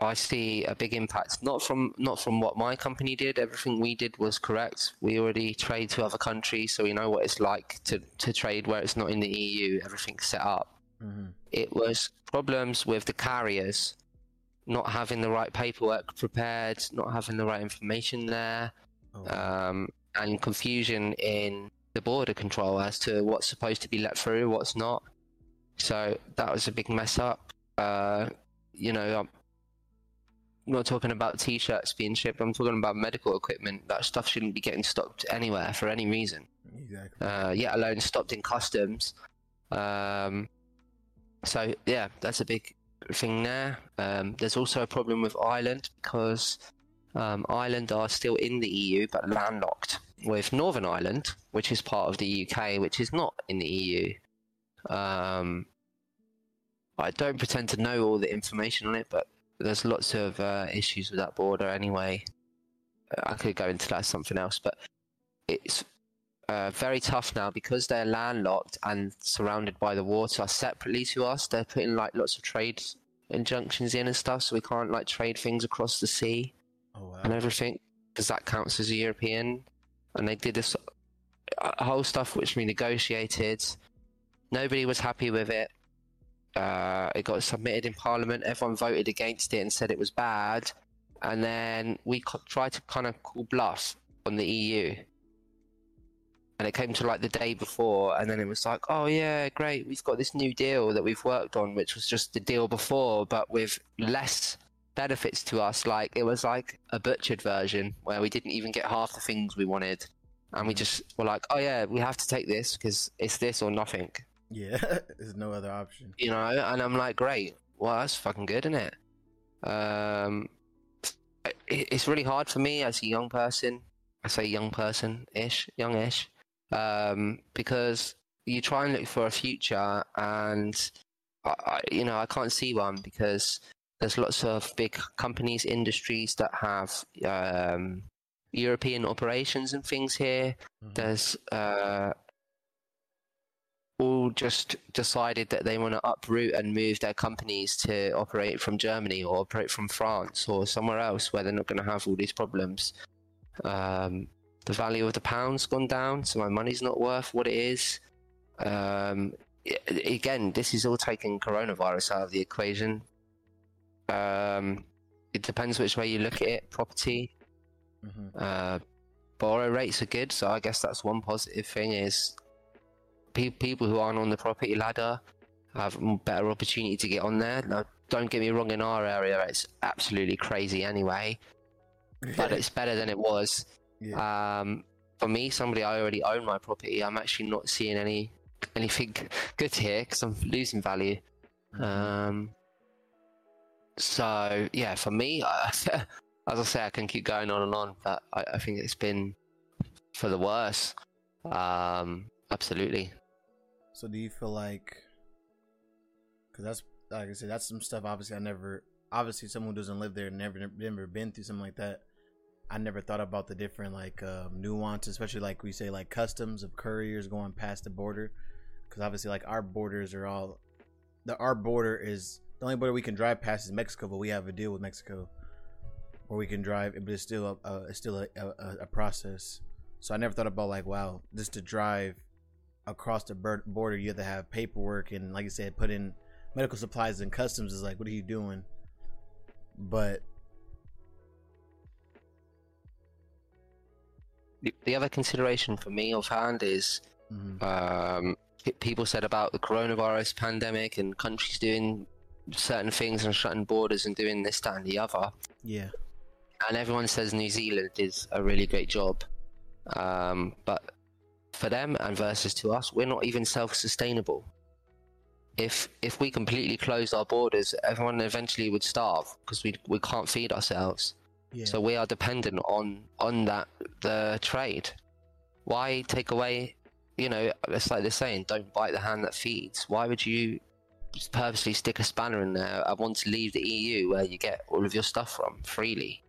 I see a big impact, not from not from what my company did. Everything we did was correct. We already trade to other countries, so we know what it's like to, to trade where it's not in the EU. Everything's set up Mhm. it was problems with the carriers not having the right paperwork prepared, not having the right information there, Oh, um, and confusion in the border control as to what's supposed to be let through, what's not. So that was a big mess up. Uh, you know, I'm not talking about t-shirts being shipped. I'm talking about medical equipment. That stuff shouldn't be getting stopped anywhere for any reason exactly. uh, yet alone stopped in customs. Um, so yeah, that's a big thing there. Um, there's also a problem with Ireland because um, Ireland are still in the EU but landlocked with Northern Ireland, which is part of the UK, which is not in the EU. Um, I don't pretend to know all the information on it, but there's lots of uh, issues with that border anyway. I could go into that as something else, but it's uh, very tough now because they're landlocked and surrounded by the water separately to us. They're putting like lots of trade injunctions in and stuff, so we can't like trade things across the sea oh wow. and everything because that counts as a European. And they did this whole stuff which we negotiated. Nobody was happy with it. Uh, it got submitted in Parliament. Everyone voted against it and said it was bad. And then we co- tried to kind of call bluff on the EU. And it came to like the day before, and then it was like, oh yeah, great, we've got this new deal that we've worked on, which was just the deal before, but with less benefits to us. Like it was like a butchered version where we didn't even get half the things we wanted, and we Mhm. just were like, oh yeah, we have to take this because it's this or nothing, Yeah. There's no other option. you know. And I'm like, great, well that's fucking good, isn't it? Um, I- it's really hard for me as a young person. I say young person ish, youngish, um, because you try and look for a future, and I, I, you know I can't see one because there's lots of big companies, industries that have um, European operations and things here. Mhm. There's uh, all just decided that they want to uproot and move their companies to operate from Germany or operate from France or somewhere else where they're not going to have all these problems. Um, the value of the pound's gone down, so my money's not worth what it is. Um, again, this is all taking coronavirus out of the equation. Um, it depends which way you look at it. Property, Mhm. uh, borrow rates are good, so I guess that's one positive thing is pe- people who aren't on the property ladder have better opportunity to get on there. Now, don't get me wrong, in our area it's absolutely crazy anyway, but it's better than it was. yeah. Um, for me, somebody I already own my property, I'm actually not seeing any anything good here because I'm losing value. Mhm. Um, so yeah, for me, as I say, I can keep going on and on, but I, I think it's been for the worse. Um, absolutely. So do you feel like, because that's like I said, that's some stuff. Obviously, I never. Obviously, someone who doesn't live there, never, never been through something like that. I never thought about the different like um, nuances, especially like we say like customs of couriers going past the border, because obviously like our borders are all, the our border is the only border we can drive past is Mexico, but we have a deal with Mexico, where we can drive, but it's still a, a it's still a, a, a process. So I never thought about like wow, just to drive across the border, you have to have paperwork and, like you said, put in medical supplies and customs. Is like, what are you doing? But The, the other consideration for me offhand is mhm, um, people said about the coronavirus pandemic and countries doing certain things and shutting borders and doing this, that, and the other. yeah, and everyone says New Zealand did a really great job. Um, but for them and versus to us, we're not even self-sustainable. If if we completely closed our borders, everyone eventually would starve because we we can't feed ourselves. yeah, So we are dependent on on that the trade. Why take away? You know, it's like they're saying, don't bite the hand that feeds. Why would you purposely stick a spanner in there I want to leave the EU where you get all of your stuff from freely?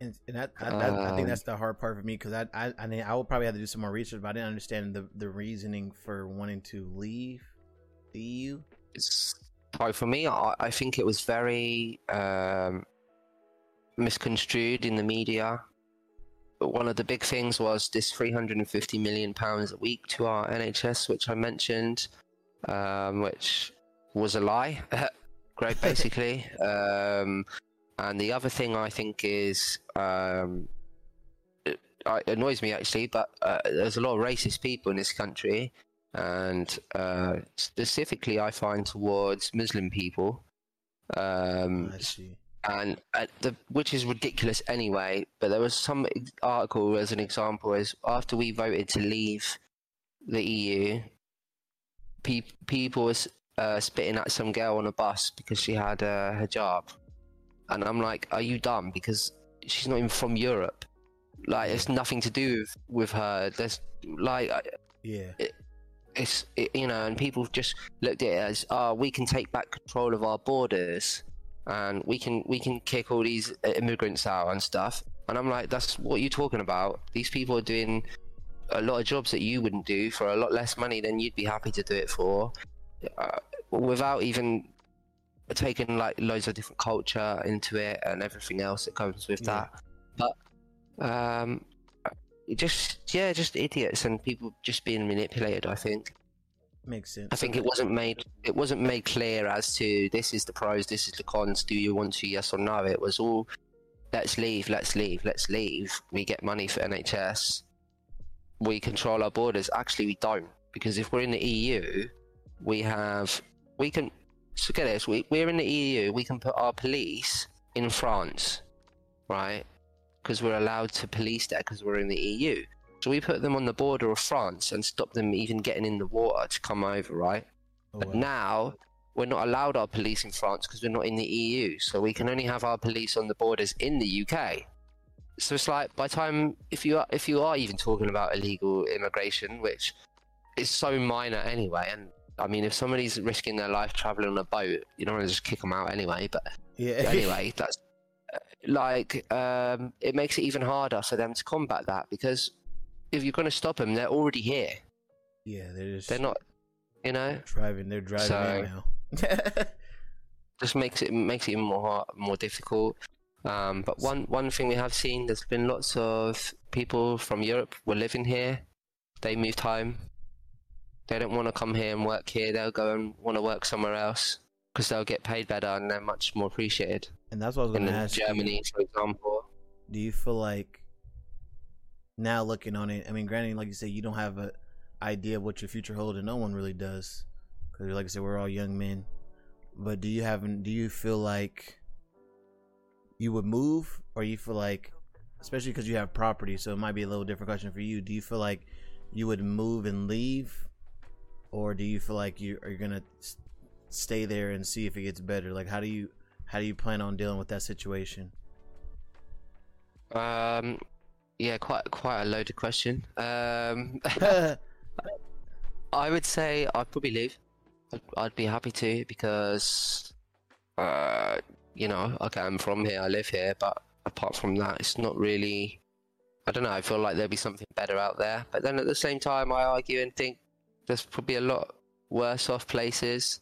and, and that, that, that I think Um, that's the hard part for me because I, I I mean I will probably have to do some more research, but I didn't understand the the reasoning for wanting to leave the EU. it's for me I, I think it was very um, misconstrued in the media but one of the big things was this 350 million pounds a week to our nhs which i mentioned um, which was a lie great basically um, and the other thing i think is um, it, it annoys me actually but uh, there's a lot of racist people in this country and uh, specifically I find towards Muslim people, um, I see. and uh, the which is ridiculous anyway. But there was some article as an example is after we voted to leave the EU, pe- people was uh, spitting at some girl on a bus because she had a hijab, and I'm like, are you dumb? Because she's not even from Europe. Like it's nothing to do with, with her. There's like Yeah, it's it, you know, and people just looked at it as, oh, we can take back control of our borders, and we can we can kick all these immigrants out and stuff. And I'm like, that's what you're talking about. These people are doing a lot of jobs that you wouldn't do for a lot less money than you'd be happy to do it for, uh, without even taking like loads of different culture into it and everything else that comes with Yeah. that. But um, just yeah, just idiots and people just being manipulated. I think. makes sense. I think it wasn't made it wasn't made clear as to this is the pros, this is the cons. Do you want to? Yes or no? It was all let's leave, let's leave, let's leave. We get money for NHS. We control our borders. Actually, we don't because if we're in the EU, we have we can. So get this: we, we're in the EU. We can put our police in France, right? Because we're allowed to police there because we're in the EU. So we put them on the border of France and stop them even getting in the water to come over, right? Oh, But wow. now we're not allowed our police in France because we're not in the EU. So we can only have our police on the borders in the UK. So it's like by time if you are if you are even talking about illegal immigration, which is so minor anyway, and I mean if somebody's risking their life traveling on a boat, you don't want to just kick them out anyway. But Yeah. anyway, that's uh, like um, it makes it even harder for them to combat that because if you're going to stop them, they're already here. yeah, they're just They're not, you know, driving. They're driving So- now. just makes it makes it even more hard, more difficult. Um, but one one thing we have seen, there's been lots of people from Europe were living here. They moved home. They don't want to come here and work here. They'll go and want to work somewhere else because they'll get paid better and they're much more appreciated. and that's what I was gonna ask. you. Germany, for example. do you feel like now looking on it i mean granted like you said you don't have an idea of what your future holds and no one really does because like i said we're all young men but do you have do you feel like you would move or you feel like especially because you have property so it might be a little different question for you do you feel like you would move and leave or do you feel like you are gonna stay there and see if it gets better like how do you how do you plan on dealing with that situation Um, yeah, quite quite a loaded question. Um, I would say I'd probably leave. I'd, I'd be happy to because, uh, you know, okay, I'm from here, I live here, but apart from that, it's not really. I don't know. I feel like there'd be something better out there, but then at the same time, I argue and think there's probably a lot worse off places.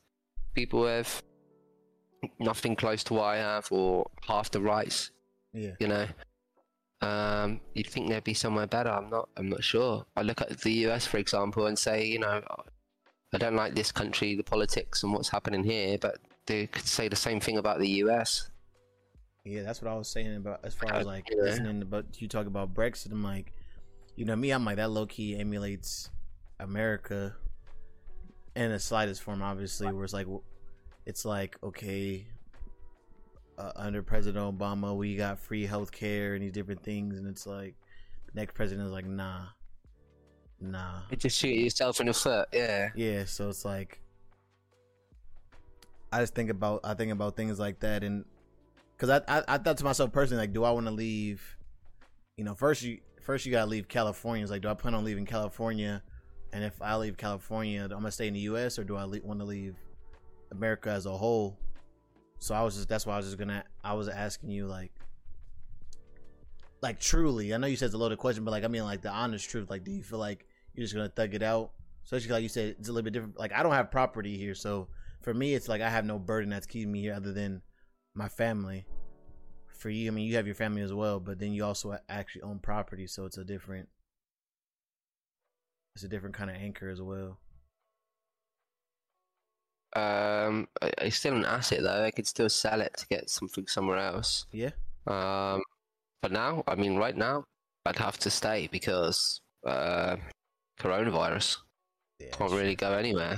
People with nothing close to what I have, or half the rights. yeah You know, um, you'd think there'd be somewhere better. I'm not. I'm not sure. I look at the US, for example, and say, you know, I don't like this country, the politics, and what's happening here, but they could say the same thing about the US. Yeah, that's what I was saying about as far as Uh, like yeah. listening about you talk about Brexit. I'm like, you know, me, I'm like that low key emulates America in the slightest form, obviously, where it's like, it's like okay, uh, under President Obama, we got free health care and these different things, and it's like, next president is like, nah, nah, You just shoot yourself in the foot. Yeah. yeah. So it's like, I just think about I think about things like that, and because I, I I thought to myself personally, like, do I want to leave? You know, first you first you gotta leave California. It's like, do I plan on leaving California? And if I leave California, I'm gonna stay in the U.S. or do I want to leave America as a whole? So I was just that's why I was just gonna I was asking you like, like truly. I know you said it's a loaded question, but like I mean like the honest truth. Like, do you feel like you're just gonna thug it out? Especially like you said, it's a little bit different. Like I don't have property here, so for me, it's like I have no burden that's keeping me here other than my family. For you, I mean, you have your family as well, but then you also actually own property, so it's a different, it's a different kind of anchor as well. Um, I- it's still an asset though. I could still sell it to get something somewhere else. Yeah, Um, but now, I mean, right now, I'd have to stay because uh, coronavirus yeah, can't really go anywhere.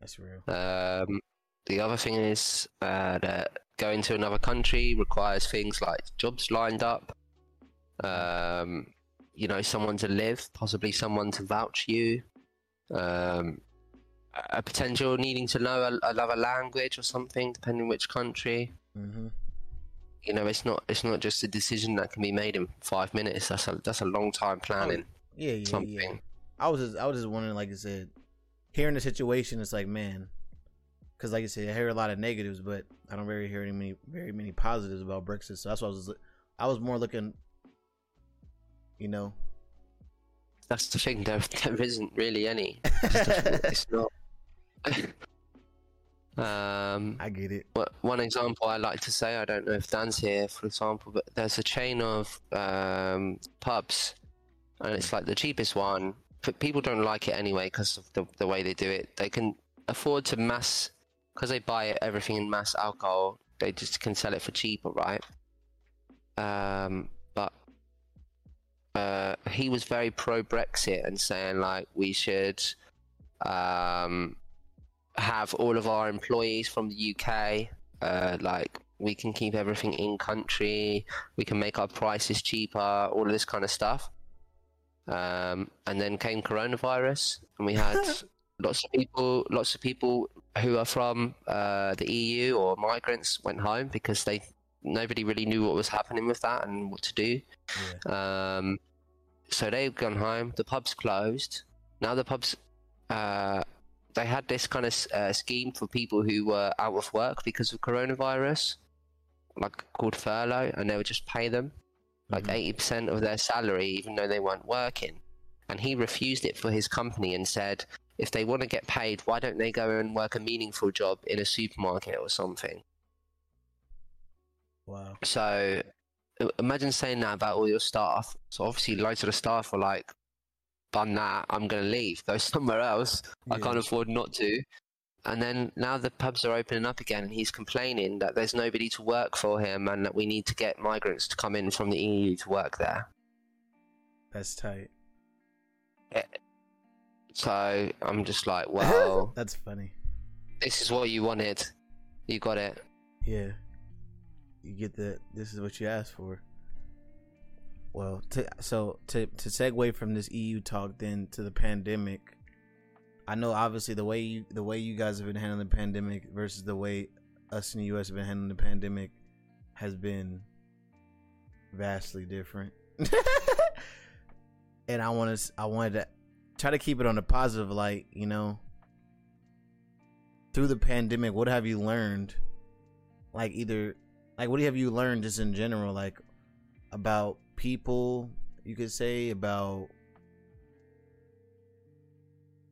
that's real. Um, the other thing is uh, that going to another country requires things like jobs lined up, um, you know, someone to live, possibly someone to vouch you, um, a potential needing to know another language or something, depending which country. hmm You know, it's not it's not just a decision that can be made in five minutes. That's a that's a long time planning Yeah, yeah, yeah. something. I was just, I was just wondering, like I said, hearing the situation, it's like, man, because like I said, I hear a lot of negatives, but I don't really hear any many, very many positives about Brexit. So that's why I was, I was more looking, you know, That's the thing. There there isn't really any. It's not. um, I get it. One example I like to say, I don't know if Dan's here, for example, but there's a chain of um, pubs, and it's like the cheapest one. But people don't like it anyway because of the, the way they do it. They can afford to mass, because they buy everything in mass alcohol, they just can sell it for cheaper, right? Um, uh, he was very pro Brexit and saying, like, we should. Um, have all of our employees from the UK. Uh, like we can keep everything in country. We can make our prices cheaper. All of this kind of stuff. Um, and then came coronavirus, and we had lots of people, lots of people who are from uh, the EU or migrants went home because they nobody really knew what was happening with that and what to do. Yeah. Um, so they've gone home. The pubs closed. Now the pubs, uh, they had this kind of uh, scheme for people who were out of work because of coronavirus, like called furlough, and they would just pay them like Mhm. 80% of their salary, even though they weren't working. And he refused it for his company and said, if they want to get paid, why don't they go and work a meaningful job in a supermarket or something? Wow. So imagine saying that about all your staff. So obviously, loads of the staff were like, "Done that. I'm going to leave. Go somewhere else. I can't afford not to." And then now the pubs are opening up again, and he's complaining that there's nobody to work for him, and that we need to get migrants to come in from the EU to work there. That's tight. Eh. So I'm just like, well, That's funny. this is what you wanted. You got it. Yeah. You get the this is what you asked for. Well, to, so to to segue from this EU talk then to the pandemic. I know obviously the way you the way you guys have been handling the pandemic versus the way us in the US have been handling the pandemic has been vastly different. and I want to I wanted to try to keep it on a positive light, you know. Through the pandemic, what have you learned? Like either like what have you learned just in general like about people, you could say about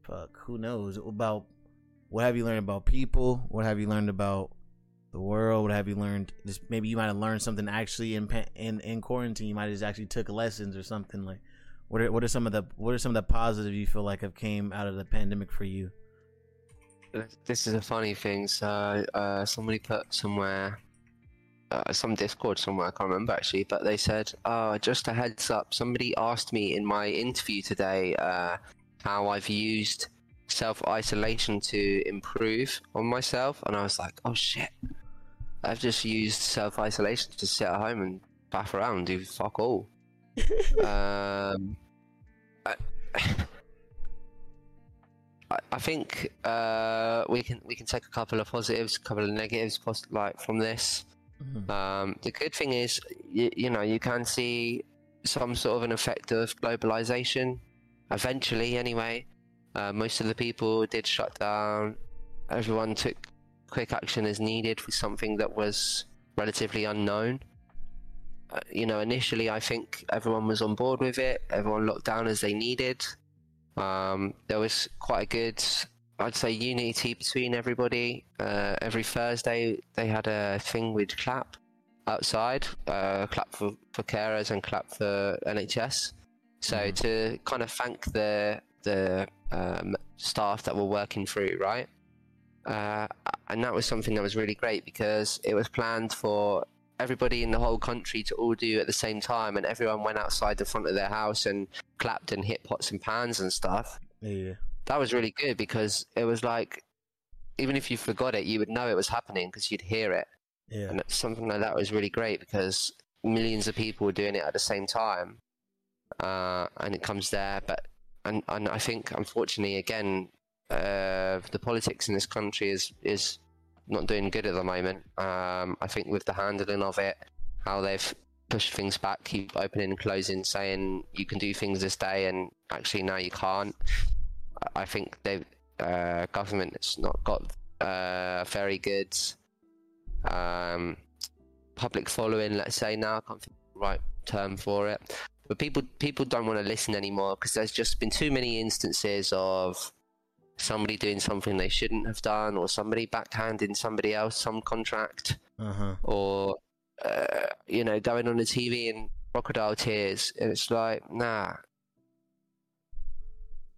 fuck, who knows? About what have you learned about people? What have you learned about the world? What have you learned? Just maybe you might have learned something actually in in in quarantine. You might have just actually took lessons or something like. What are what are some of the what are some of the positive you feel like have came out of the pandemic for you? This is a funny thing. So uh, somebody put somewhere, uh, some Discord somewhere, I can't remember actually, but they said, "Oh, just a heads up. Somebody asked me in my interview today uh, how I've used self isolation to improve on myself," and I was like, "Oh shit." I've just used self isolation to sit at home and faff around, and do fuck all. um, I, I- I think uh, we can we can take a couple of positives, a couple of negatives, like from this. Mhm. Um, the good thing is, you, you know, you can see some sort of an effect of globalization. Eventually, anyway, uh, most of the people did shut down. Everyone took quick action as needed for something that was relatively unknown. Uh, you know, initially, I think everyone was on board with it. Everyone locked down as they needed. Um, there was quite a good, I'd say, unity between everybody. Uh, every Thursday, they had a thing with clap outside, uh, clap for, for carers and clap for NHS. So Mhm. to kind of thank the the um, staff that were working through, right? Uh, and that was something that was really great because it was planned for everybody in the whole country to all do at the same time, and everyone went outside the front of their house and clapped and hit pots and pans and stuff. Yeah. That was really good because it was like, even if you forgot it, you would know it was happening because you'd hear it. Yeah. And something like that was really great because millions of people were doing it at the same time, uh, and it comes there. But and and I think unfortunately again, uh, the politics in this country is is not doing good at the moment. Um, I think with the handling of it, how they've pushed things back, keep opening and closing, saying you can do things this day, and actually now you can't. I- think the uh, government has not got uh, very good um, public following. Let's say now I can't think of the right term for it, but people people don't want to listen anymore because there's just been too many instances of somebody doing something they shouldn't have done, or somebody backhanding somebody else some contract, Uh huh. or uh, you know going on the TV and crocodile tears, and it's like nah.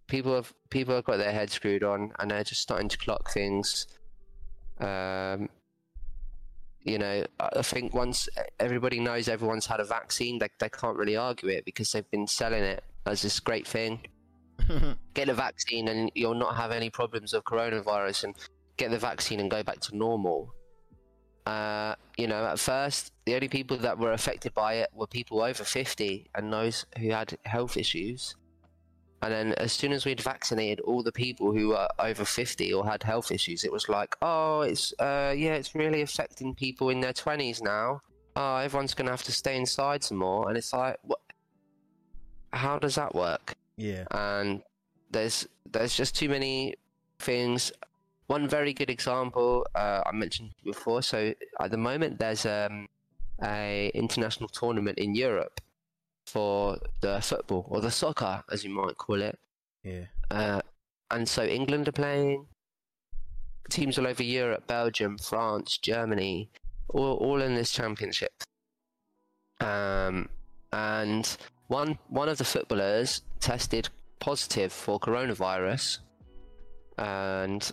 People have people have got their heads screwed on, and they're just starting to clock things. Um, you know, I think once everybody knows everyone's had a vaccine, they they can't really argue it because they've been selling it as this great thing. Get a vaccine and you'll not have any problems of coronavirus, and get the vaccine and go back to normal. Uh, you know, at first, the only people that were affected by it were people over 50 and those who had health issues. And then as soon as we'd vaccinated all the people who were over 50 or had health issues, it was like, oh, it's uh, yeah, it's really affecting people in their 20s now. Oh, everyone's going to have to stay inside some more. And it's like, what? How does that work? Yeah. And there's there's just too many things. One very good example uh, I mentioned before. So at the moment, there's um, a international tournament in Europe for the football or the soccer, as you might call it. Yeah. Uh, and so England are playing. Teams all over Europe, Belgium, France, Germany, all, all in this championship. Um, and one one of the footballers tested positive for coronavirus, and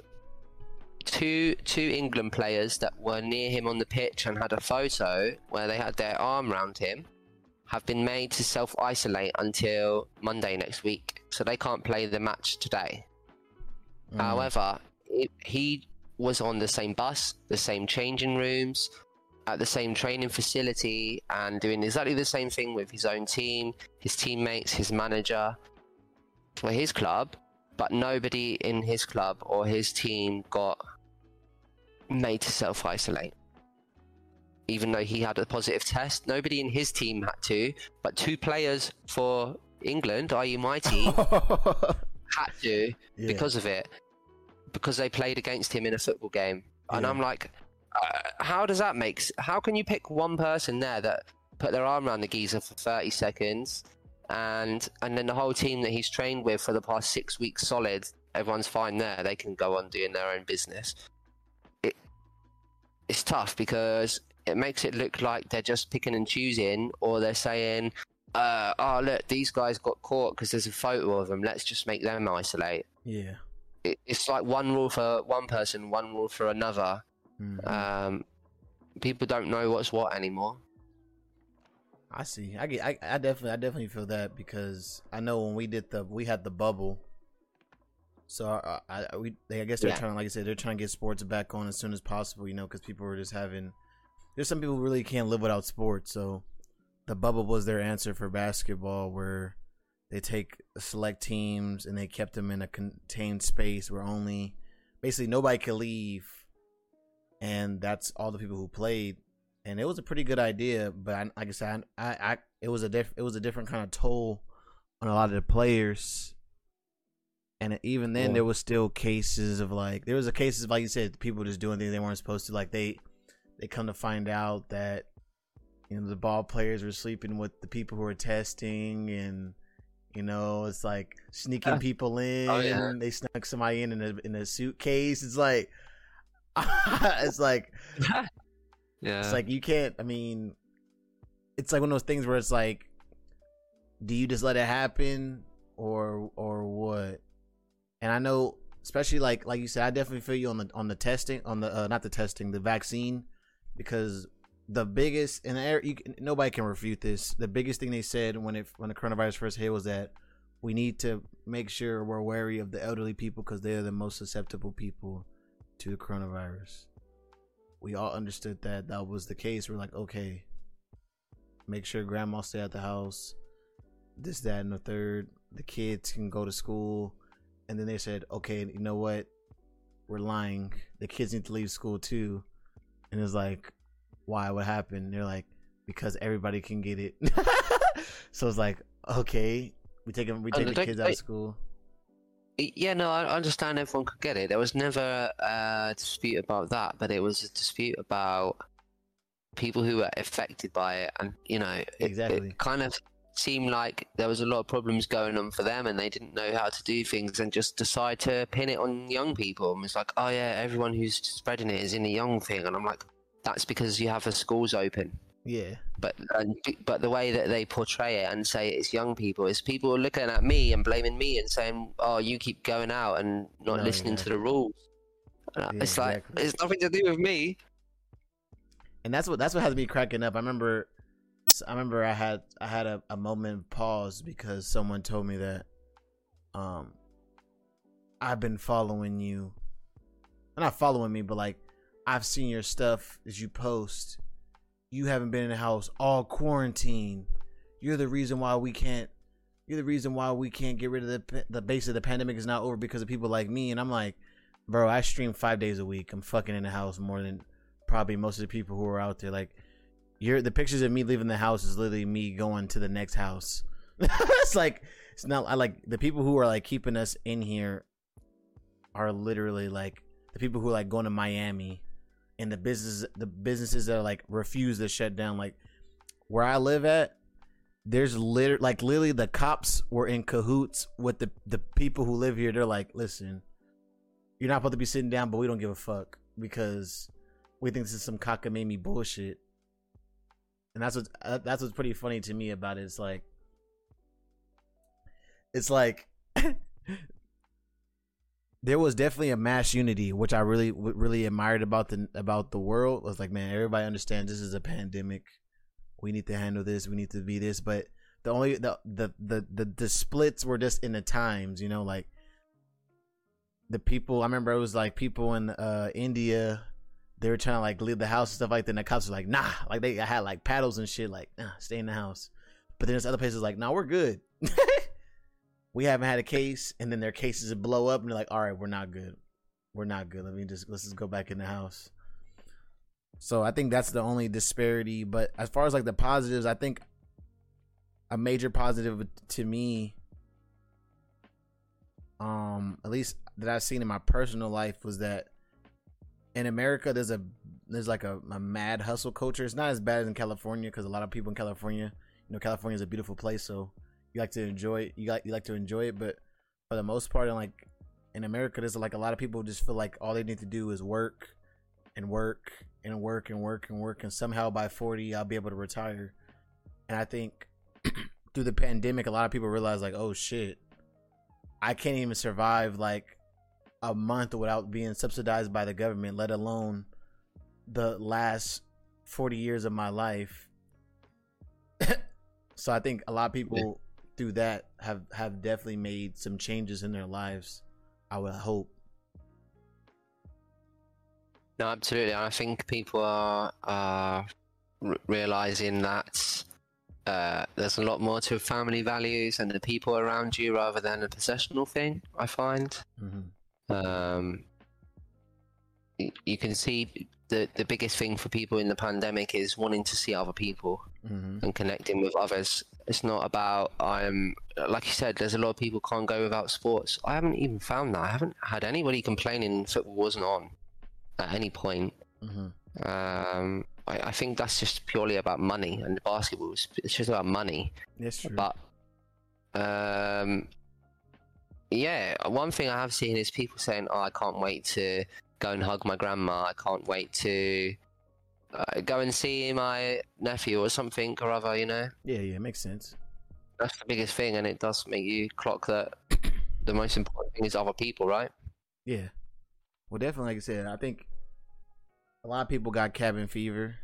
two two England players that were near him on the pitch and had a photo where they had their arm around him have been made to self isolate until Monday next week, so they can't play the match today. Mm. However, it, he was on the same bus, the same changing rooms, at the same training facility, and doing exactly the same thing with his own team, his teammates, his manager for his club, but nobody in his club or his team got made to self isolate even though he had a positive test. Nobody in his team had to, but two players for England, i.e., my team, had to Yeah. because of it, because they played against him in a football game. And I'm like, uh, how does that make? How can you pick one person there that put their arm around the geezer for 30 seconds, and and then the whole team that he's trained with for the past six weeks solid, everyone's fine there. They can go on doing their own business. It it's tough because it makes it look like they're just picking and choosing, or they're saying, uh, "Oh, look, these guys got caught because there's a photo of them. Let's just make them isolate." yeah. It, it's like one rule for one person, one rule for another. Mhm. Um, people don't know what's what anymore. I see. I get. I, I definitely. I definitely feel that because I know when we did the we had the bubble. So I, I I- we they I guess they're Yeah. trying like I said they're trying to get sports back on as soon as possible. You know because people were just having. There's some people who really can't live without sports. So the bubble was their answer for basketball, where they take select teams and they kept them in a contained space where only basically nobody could leave, and that's all the people who played and it was a pretty good idea. But I, like I said, I, I it was a diff, it was a different kind of toll on a lot of the players. And even then, Yeah. there was still cases of like there was a cases of like you said, people just doing things they weren't supposed to. Like they they come to find out that you know the ball players were sleeping with the people who were testing, and you know it's like sneaking Uh, people in. oh, yeah. They snuck somebody in in a in a suitcase. It's like it's like yeah. it's like you can't. I mean, it's like one of those things where it's like, do you just let it happen or or what? And I know, especially like like you said, I definitely feel you on the on the testing on the uh, not the testing the vaccine because the biggest and you, can- nobody can refute this. The biggest thing they said when it when the coronavirus first hit was that we need to make sure we're wary of the elderly people because they are the most susceptible people to the coronavirus we all understood that that was the case. We're like, okay, make sure grandma stay at the house. This, that, and the third. The kids can go to school, and then they said, okay, you know what? We're lying. The kids need to leave school too. And it's like, why? What happened? They're like, because everybody can get it. so it's like, okay, we take them, we Oh, take the kids out of school. Yeah, no, I I understand everyone could get it. There was never a dispute about that, but it was a dispute about people who were affected by it, and you know, it, Exactly. it kind of seemed like there was a lot of problems going on for them, and they didn't know how to do things, and just decide to pin it on young people. And it's like, oh yeah, everyone who's spreading it is in a young thing, and I'm like, that's because you have the schools open. Yeah, But and, but the way that they portray it and say it's young people is people looking at me and blaming me and saying, "Oh, you keep going out and not No, listening to the rules." Yeah, it's like exactly. it's nothing to do with me. and that's what that's what has me cracking up. I remember, I remember I had I had a, a moment of pause because someone told me that, um, I've been following you, not following me, but like I've seen your stuff as you post. You haven't been in the house all quarantine. You're the reason why we can't you're the reason why we can't get rid of the the base of the pandemic is not over because of people like me. And I'm like, bro, I stream five days a week. I'm fucking in the house more than probably most of the people who are out there. Like, you're the pictures of me leaving the house is literally me going to the next house. it's like it's not. I like the people who are like keeping us in here are literally like the people who are like going to Miami and the business the businesses that are like refuse to shut down. Like where I live at, there's literally like literally the cops were in cahoots with the the people who live here. They're like, listen, you're not supposed to be sitting down, but we don't give a fuck because we think this is some cockamamie bullshit. And that's what uh, that's what's pretty funny to me about it. It's like it's like there was definitely a mass unity, which I really really admired about the about the world. It was like, man, everybody understands this is a pandemic. We need to handle this. We need to be this. But the only the the the the, the splits were just in the times, you know, like the people. I remember it was like people in uh India. They were trying to like leave the house and stuff like that. And the cops were like, nah, like they had like paddles and shit, like, nah, stay in the house. But then there's other places like, nah, we're good. we haven't had a case, and then their cases blow up, and they're like, all right, we're not good. We're not good. Let me just let's just go back in the house. So I think that's the only disparity. But as far as like the positives, I think a major positive to me, um, at least that I've seen in my personal life was that in America there's a there's like a, a mad hustle culture. It's not as bad as in California because a lot of people in California, you know, California is a beautiful place, so you like to enjoy it. You like you like to enjoy it, but for the most part, in like in America, there's like a lot of people just feel like all they need to do is work and work and work and work and work, and somehow by 40, I'll be able to retire. And I think through the pandemic, a lot of people realize like, oh shit, I can't even survive like a month without being subsidized by the government, let alone the last 40 years of my life. so I think a lot of people through that have have definitely made some changes in their lives. I would hope. No, absolutely. I think people are are r- realizing that uh, there's a lot more to family values and the people around you rather than a possessional thing. I find. Mm-hmm. Um, you, can see the the biggest thing for people in the pandemic is wanting to see other people mm-hmm. and connecting with others. It's not about I'm like you said. There's a lot of people can't go without sports. I haven't even found that. I haven't had anybody complaining football wasn't on at any point. Mm-hmm. Um, I, I, think that's just purely about money, and basketball it's just about money. Yes, true. But um, yeah, one thing I have seen is people saying, "Oh, I can't wait to go and hug my grandma. I can't wait to uh, go and see my nephew or something or other, you know? Yeah, yeah, makes sense. That's the biggest thing, and it does make you clock that the most important thing is other people, right? Yeah. Well, definitely, like I said, I think a lot of people got cabin fever.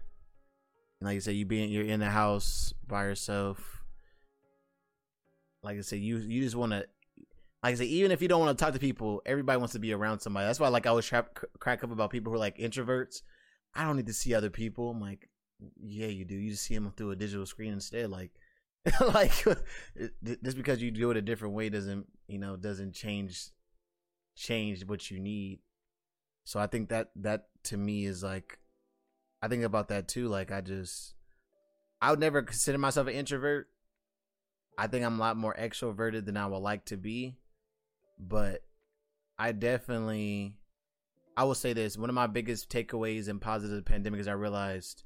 And like I said, you being you're in the house by yourself. Like I said, you you just want to like I say, even if you don't want to talk to people, everybody wants to be around somebody. That's why, like, I always tra- crack up about people who are like introverts. I don't need to see other people. I'm like, yeah, you do. You just see them through a digital screen instead. Like, like just because you do it a different way doesn't, you know, doesn't change change what you need. So I think that that to me is like, I think about that too. Like, I just, I would never consider myself an introvert. I think I'm a lot more extroverted than I would like to be but I definitely I will say this, one of my biggest takeaways and positive pandemic is I realized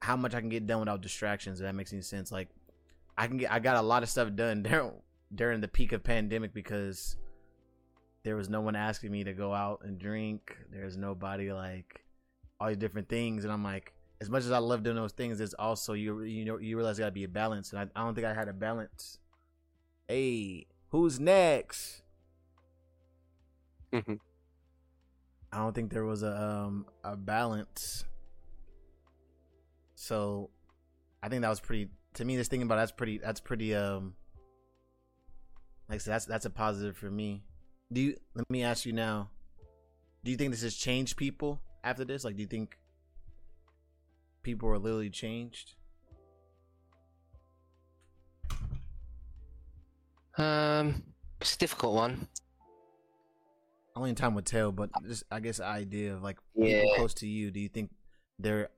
how much I can get done without distractions, if that makes any sense. Like I can get I got a lot of stuff done during during the peak of pandemic because there was no one asking me to go out and drink. There's nobody like all these different things and I'm like as much as I love doing those things, there's also you you know you realize got to be a balance, and I, I don't think I had a balance. Hey, Who's next? Mm-hmm. I don't think there was a um a balance. So I think that was pretty to me this thinking about that's pretty that's pretty um like I said that's that's a positive for me. Do you let me ask you now, do you think this has changed people after this? Like do you think people are literally changed? Um, it's a difficult one. Only in time would tell, but just I guess the idea of like Yeah. people close to you. Do you think their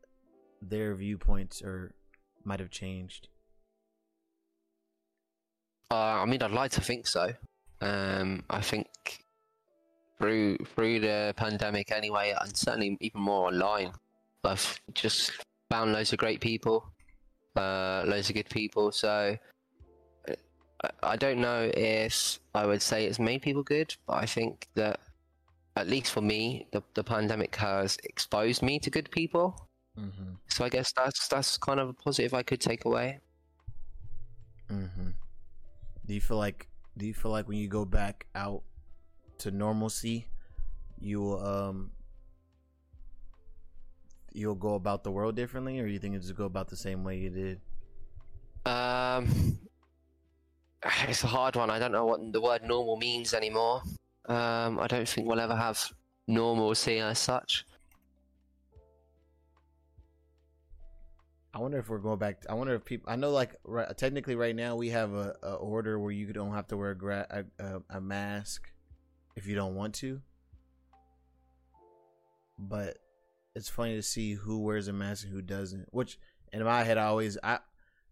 their viewpoints or might have changed? Uh, I mean, I'd like to think so. Um, I think through through the pandemic, anyway, and certainly even more online, I've just found loads of great people, uh, loads of good people. So uh, I, don't know if I would say it's made people good, but I think that at least for me, the the pandemic has exposed me to good people. Mm-hmm. So I guess that's that's kind of a positive I could take away. Mm-hmm. Do you feel like do you feel like when you go back out to normalcy, you will um you'll go about the world differently, or you think you just go about the same way you did? Um, it's a hard one. I don't know what the word normal means anymore. Um, I don't think we'll ever have normalcy as such. I wonder if we're going back. I wonder if people. I know, like, right, technically, right now we have a, a order where you don't have to wear a, gra- a a mask if you don't want to. But it's funny to see who wears a mask and who doesn't. Which in my head, I always I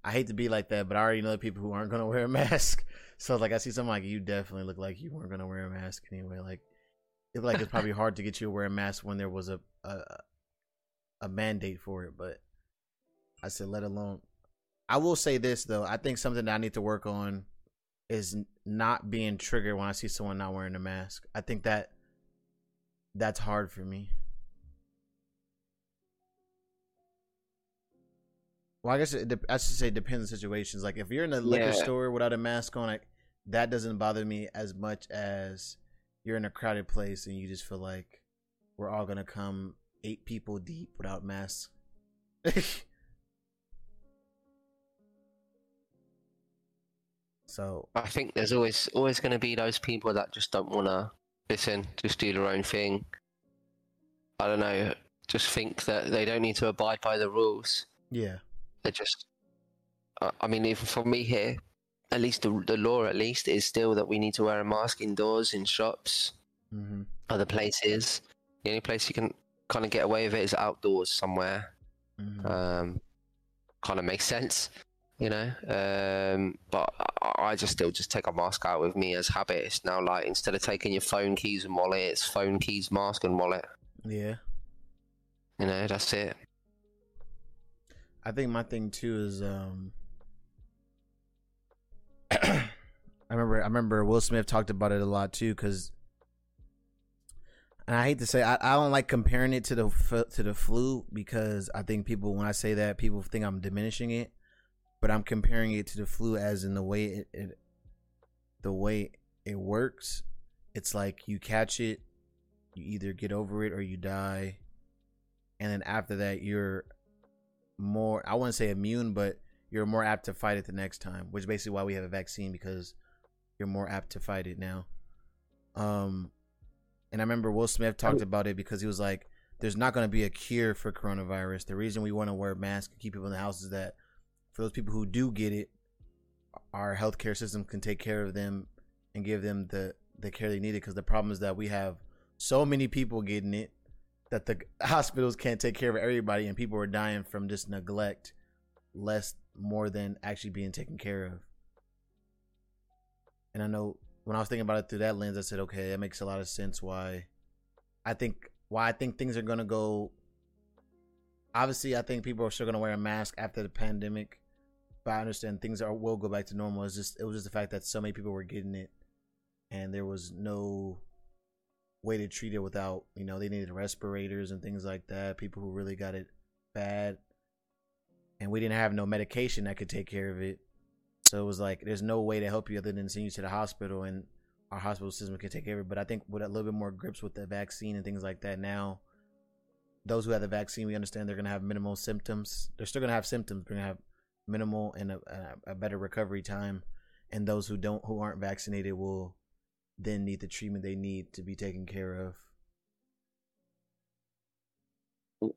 I hate to be like that, but I already know the people who aren't gonna wear a mask. So like, I see someone like you definitely look like you weren't gonna wear a mask anyway. Like, it like it's probably hard to get you to wear a mask when there was a a, a mandate for it, but. I said, let alone. I will say this though. I think something that I need to work on is not being triggered when I see someone not wearing a mask. I think that that's hard for me. Well, I guess it, I should say depends on situations. Like if you're in a liquor Yeah. store without a mask on, like that doesn't bother me as much as you're in a crowded place and you just feel like we're all gonna come eight people deep without masks. so I think there's always always going to be those people that just don't want to listen, just do their own thing. I don't know, just think that they don't need to abide by the rules. yeah, They just, I I mean, even for me here, at least the the law at least is still that we need to wear a mask indoors in shops. hmm other places. The only place you can kind of get away with it is outdoors somewhere. hmm Um, kind of makes sense, you know. Um, but I, I just still just take a mask out with me as habit. It's now like instead of taking your phone keys and wallet, it's phone keys, mask, and wallet. yeah. You know, that's it. I think my thing too is um I remember I remember Will Smith talked about it a lot too cuz and I hate to say I, I don't like comparing it to the to the flu because I think people when I say that people think I'm diminishing it but I'm comparing it to the flu as in the way it, it the way it works. It's like you catch it you either get over it or you die and then after that you're more I wouldn't say immune, but you're more apt to fight it the next time, which is basically why we have a vaccine because you're more apt to fight it now. Um and I remember Will Smith talked about it because he was like, There's not gonna be a cure for coronavirus. The reason we want to wear masks and keep people in the house is that for those people who do get it, our healthcare system can take care of them and give them the the care they needed because the problem is that we have so many people getting it that the hospitals can't take care of everybody and people are dying from just neglect less more than actually being taken care of. And i know when i was thinking about it through that lens i said okay that makes a lot of sense why i think why i think things are to go obviously i think people are still to wear a mask after the pandemic but i understand things are will go back to normal. It's just it was just the fact that so many people were getting it and there was no way to treat it without you know they needed respirators and things like that people who really got it bad. And we didn't have no medication that could take care of it. So it was like there's no way to help you other than send you to the hospital and our hospital system can take care of it. But i think with a little bit more grips with the vaccine and things like that now those who have the vaccine we understand they're going to have minimal symptoms. They're still going to have symptoms they're going to have minimal and a, a, a better recovery time. And those who don't who aren't vaccinated will then need the treatment they need to be taken care of.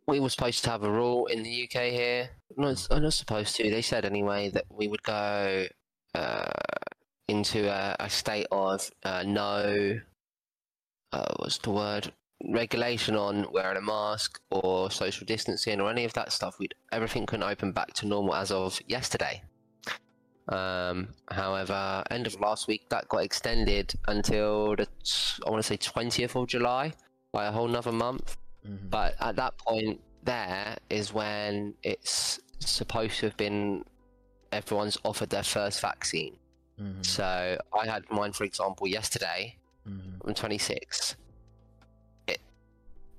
We were supposed to have a rule in the UK here. Not, I'm not supposed to. They said anyway that we would go uh, into a, a state of uh, no, uh, what's the word, regulation on wearing a mask or social distancing or any of that stuff, we'd everything can open back to normal as of yesterday. Um, however, end of last week that got extended until the I want to say twentieth of July by a whole another month. Mhm. But at that point, there is when it's supposed to have been everyone's offered their first vaccine. Mhm. So I had mine, for example, yesterday. Mhm. I'm 26. It,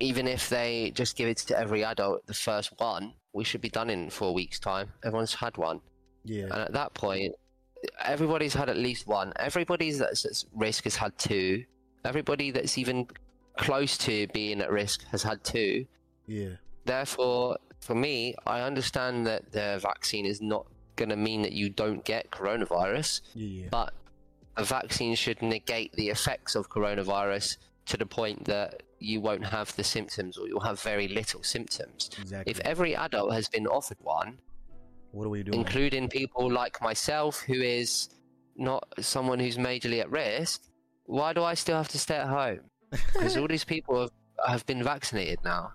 even if they just give it to every adult, the first one, we should be done in four weeks' time. Everyone's had one. Yeah. And at that point, everybody's had at least one. Everybody that's at risk has had two. Everybody that's even close to being at risk has had two. Yeah. Therefore, for me, I understand that the vaccine is not going to mean that you don't get coronavirus, Yeah. Yeah. but a vaccine should negate the effects of coronavirus to the point that you won't have the symptoms or you'll have very little symptoms. Exactly. If every adult has been offered one, what are we doing? including people like myself who is not someone who's majorly at risk, why do I still have to stay at home? Because all these people have, have been vaccinated now.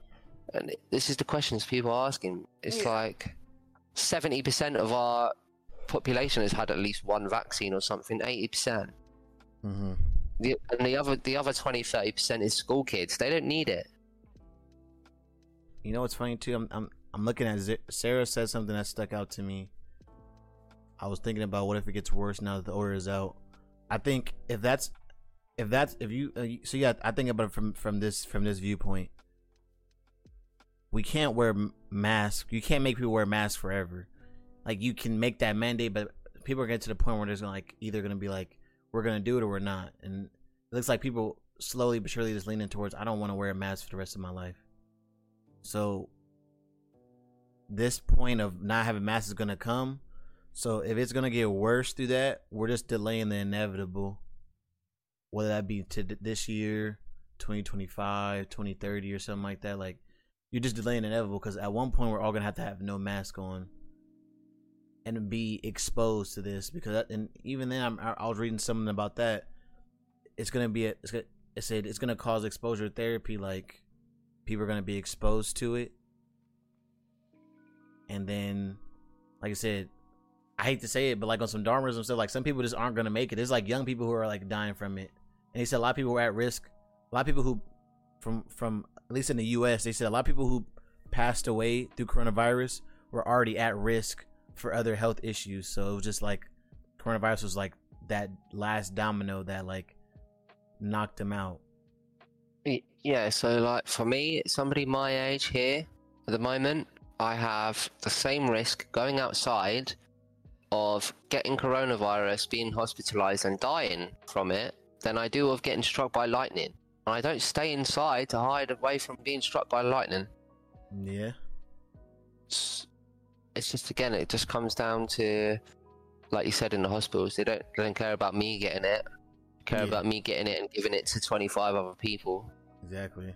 And this is the questions people are asking. It's Yeah. like 70% of our population has had at least one vaccine or something, 80%. hmm The, and the other the other 20 30% is school kids. They don't need it. You know what's funny too? I'm I'm I'm looking at Z- Sarah said something that stuck out to me. I was thinking about what if it gets worse now that the order is out. I think if that's if that's if you uh, so yeah, I think about it from from this from this viewpoint. We can't wear masks. You can't make people wear masks forever. Like you can make that mandate, but people are getting to the point where there's gonna like either gonna be like we're gonna do it or we're not, and it looks like people slowly but surely just leaning towards I don't want to wear a mask for the rest of my life. So this point of not having masks is gonna come. So if it's gonna get worse through that, we're just delaying the inevitable. Whether that be to this year, 2025, 2030, or something like that. Like you're just delaying inevitable because at one point we're all gonna have to have no mask on and be exposed to this. Because that, and even then, I'm, I was reading something about that. It's gonna be a, it's gonna it said it's gonna cause exposure therapy. Like people are gonna be exposed to it and then like i said i hate to say it but like on some darwinism stuff like some people just aren't gonna make it. There's like young people who are like dying from it. And he said a lot of people were at risk. A lot of people who from from at least in the us they said a lot of people who passed away through coronavirus were already at risk for other health issues. So it was just like coronavirus was like that last domino that like knocked them out. Yeah, so like for me, somebody my age here at the moment, I have the same risk going outside of getting coronavirus, being hospitalized, and dying from it than I do of getting struck by lightning. And I don't stay inside to hide away from being struck by lightning. yeah It's, it's just again, it just comes down to, like you said in the hospitals, they don't they don't care about me getting it, they care Yeah. about me getting it and giving it to twenty five other people. Exactly.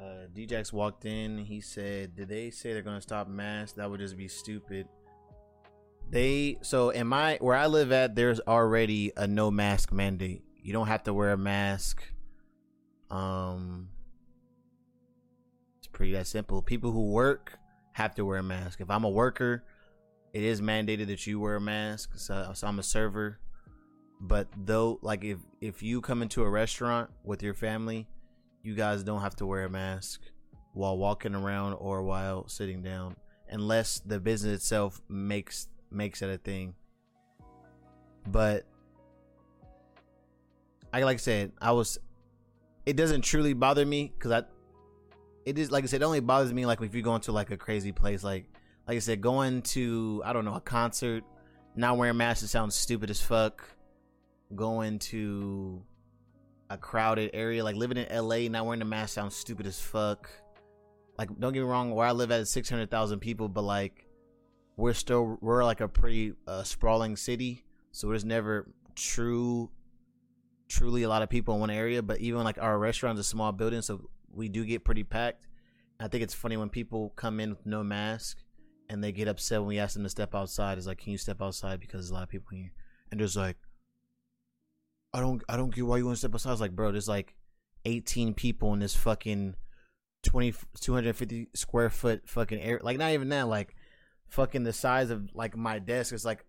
Uh, Djax walked in. He said, "Did they say they're gonna stop masks? That would just be stupid." They so in my where I live at, there's already a no mask mandate. You don't have to wear a mask. Um, it's pretty that simple. People who work have to wear a mask. If I'm a worker, it is mandated that you wear a mask. So, so I'm a server but though like if if you come into a restaurant with your family you guys don't have to wear a mask while walking around or while sitting down unless the business itself makes makes it a thing. But i like i said i was it doesn't truly bother me because i it is like i said it only bothers me like if you go into like a crazy place like like i said going to i don't know a concert not wearing masks sounds stupid as fuck going to a crowded area, like living in LA, not wearing a mask sounds stupid as fuck. Like, don't get me wrong, where I live at is 600,000 people, but like, we're still, we're like a pretty uh, sprawling city. So there's never true, truly a lot of people in one area. But even like our restaurant's a small building, so we do get pretty packed. I think it's funny when people come in with no mask and they get upset when we ask them to step outside. It's like, can you step outside because there's a lot of people here, and there's like, I don't, I don't get why you want to step aside. I was like, bro, there's like 18 people in this fucking 20 250 square foot fucking air like not even that like fucking the size of like my desk. It's like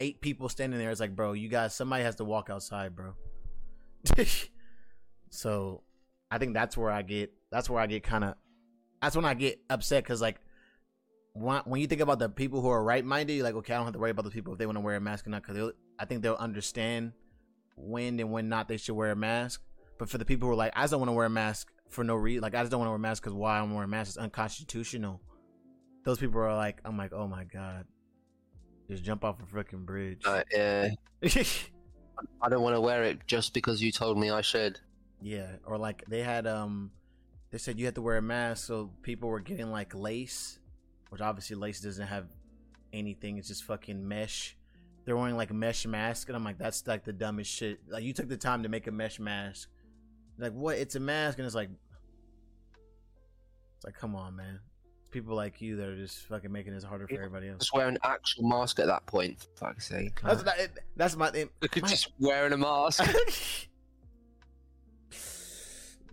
eight people standing there. It's like bro you guys somebody has to walk outside bro. So i think that's where i get that's where i get kind of that's when i get upset because like when, when you think about the people who are right-minded you're like okay i don't have to worry about the people if they want to wear a mask or not because i think they'll understand when and when not they should wear a mask but for the people who are like i just don't want to wear a mask for no reason. Like I just don't want to wear a mask because why I'm wearing a mask is unconstitutional. Those people are like, I'm like, oh my god, just jump off a freaking bridge. Uh, yeah. I don't want to wear it just because you told me I should. Yeah, or like they had um, they said you had to wear a mask, so people were getting like lace, which obviously lace doesn't have anything. It's just fucking mesh. They're wearing like mesh mask, and I'm like, that's like the dumbest shit. Like you took the time to make a mesh mask like what? It's a mask, and it's like, it's like, come on, man. People like you that are just fucking making this harder for everybody else. Just wear an actual mask at that point. For fuck's sake. That's that, it, that's my. thing. Look at just wearing a mask.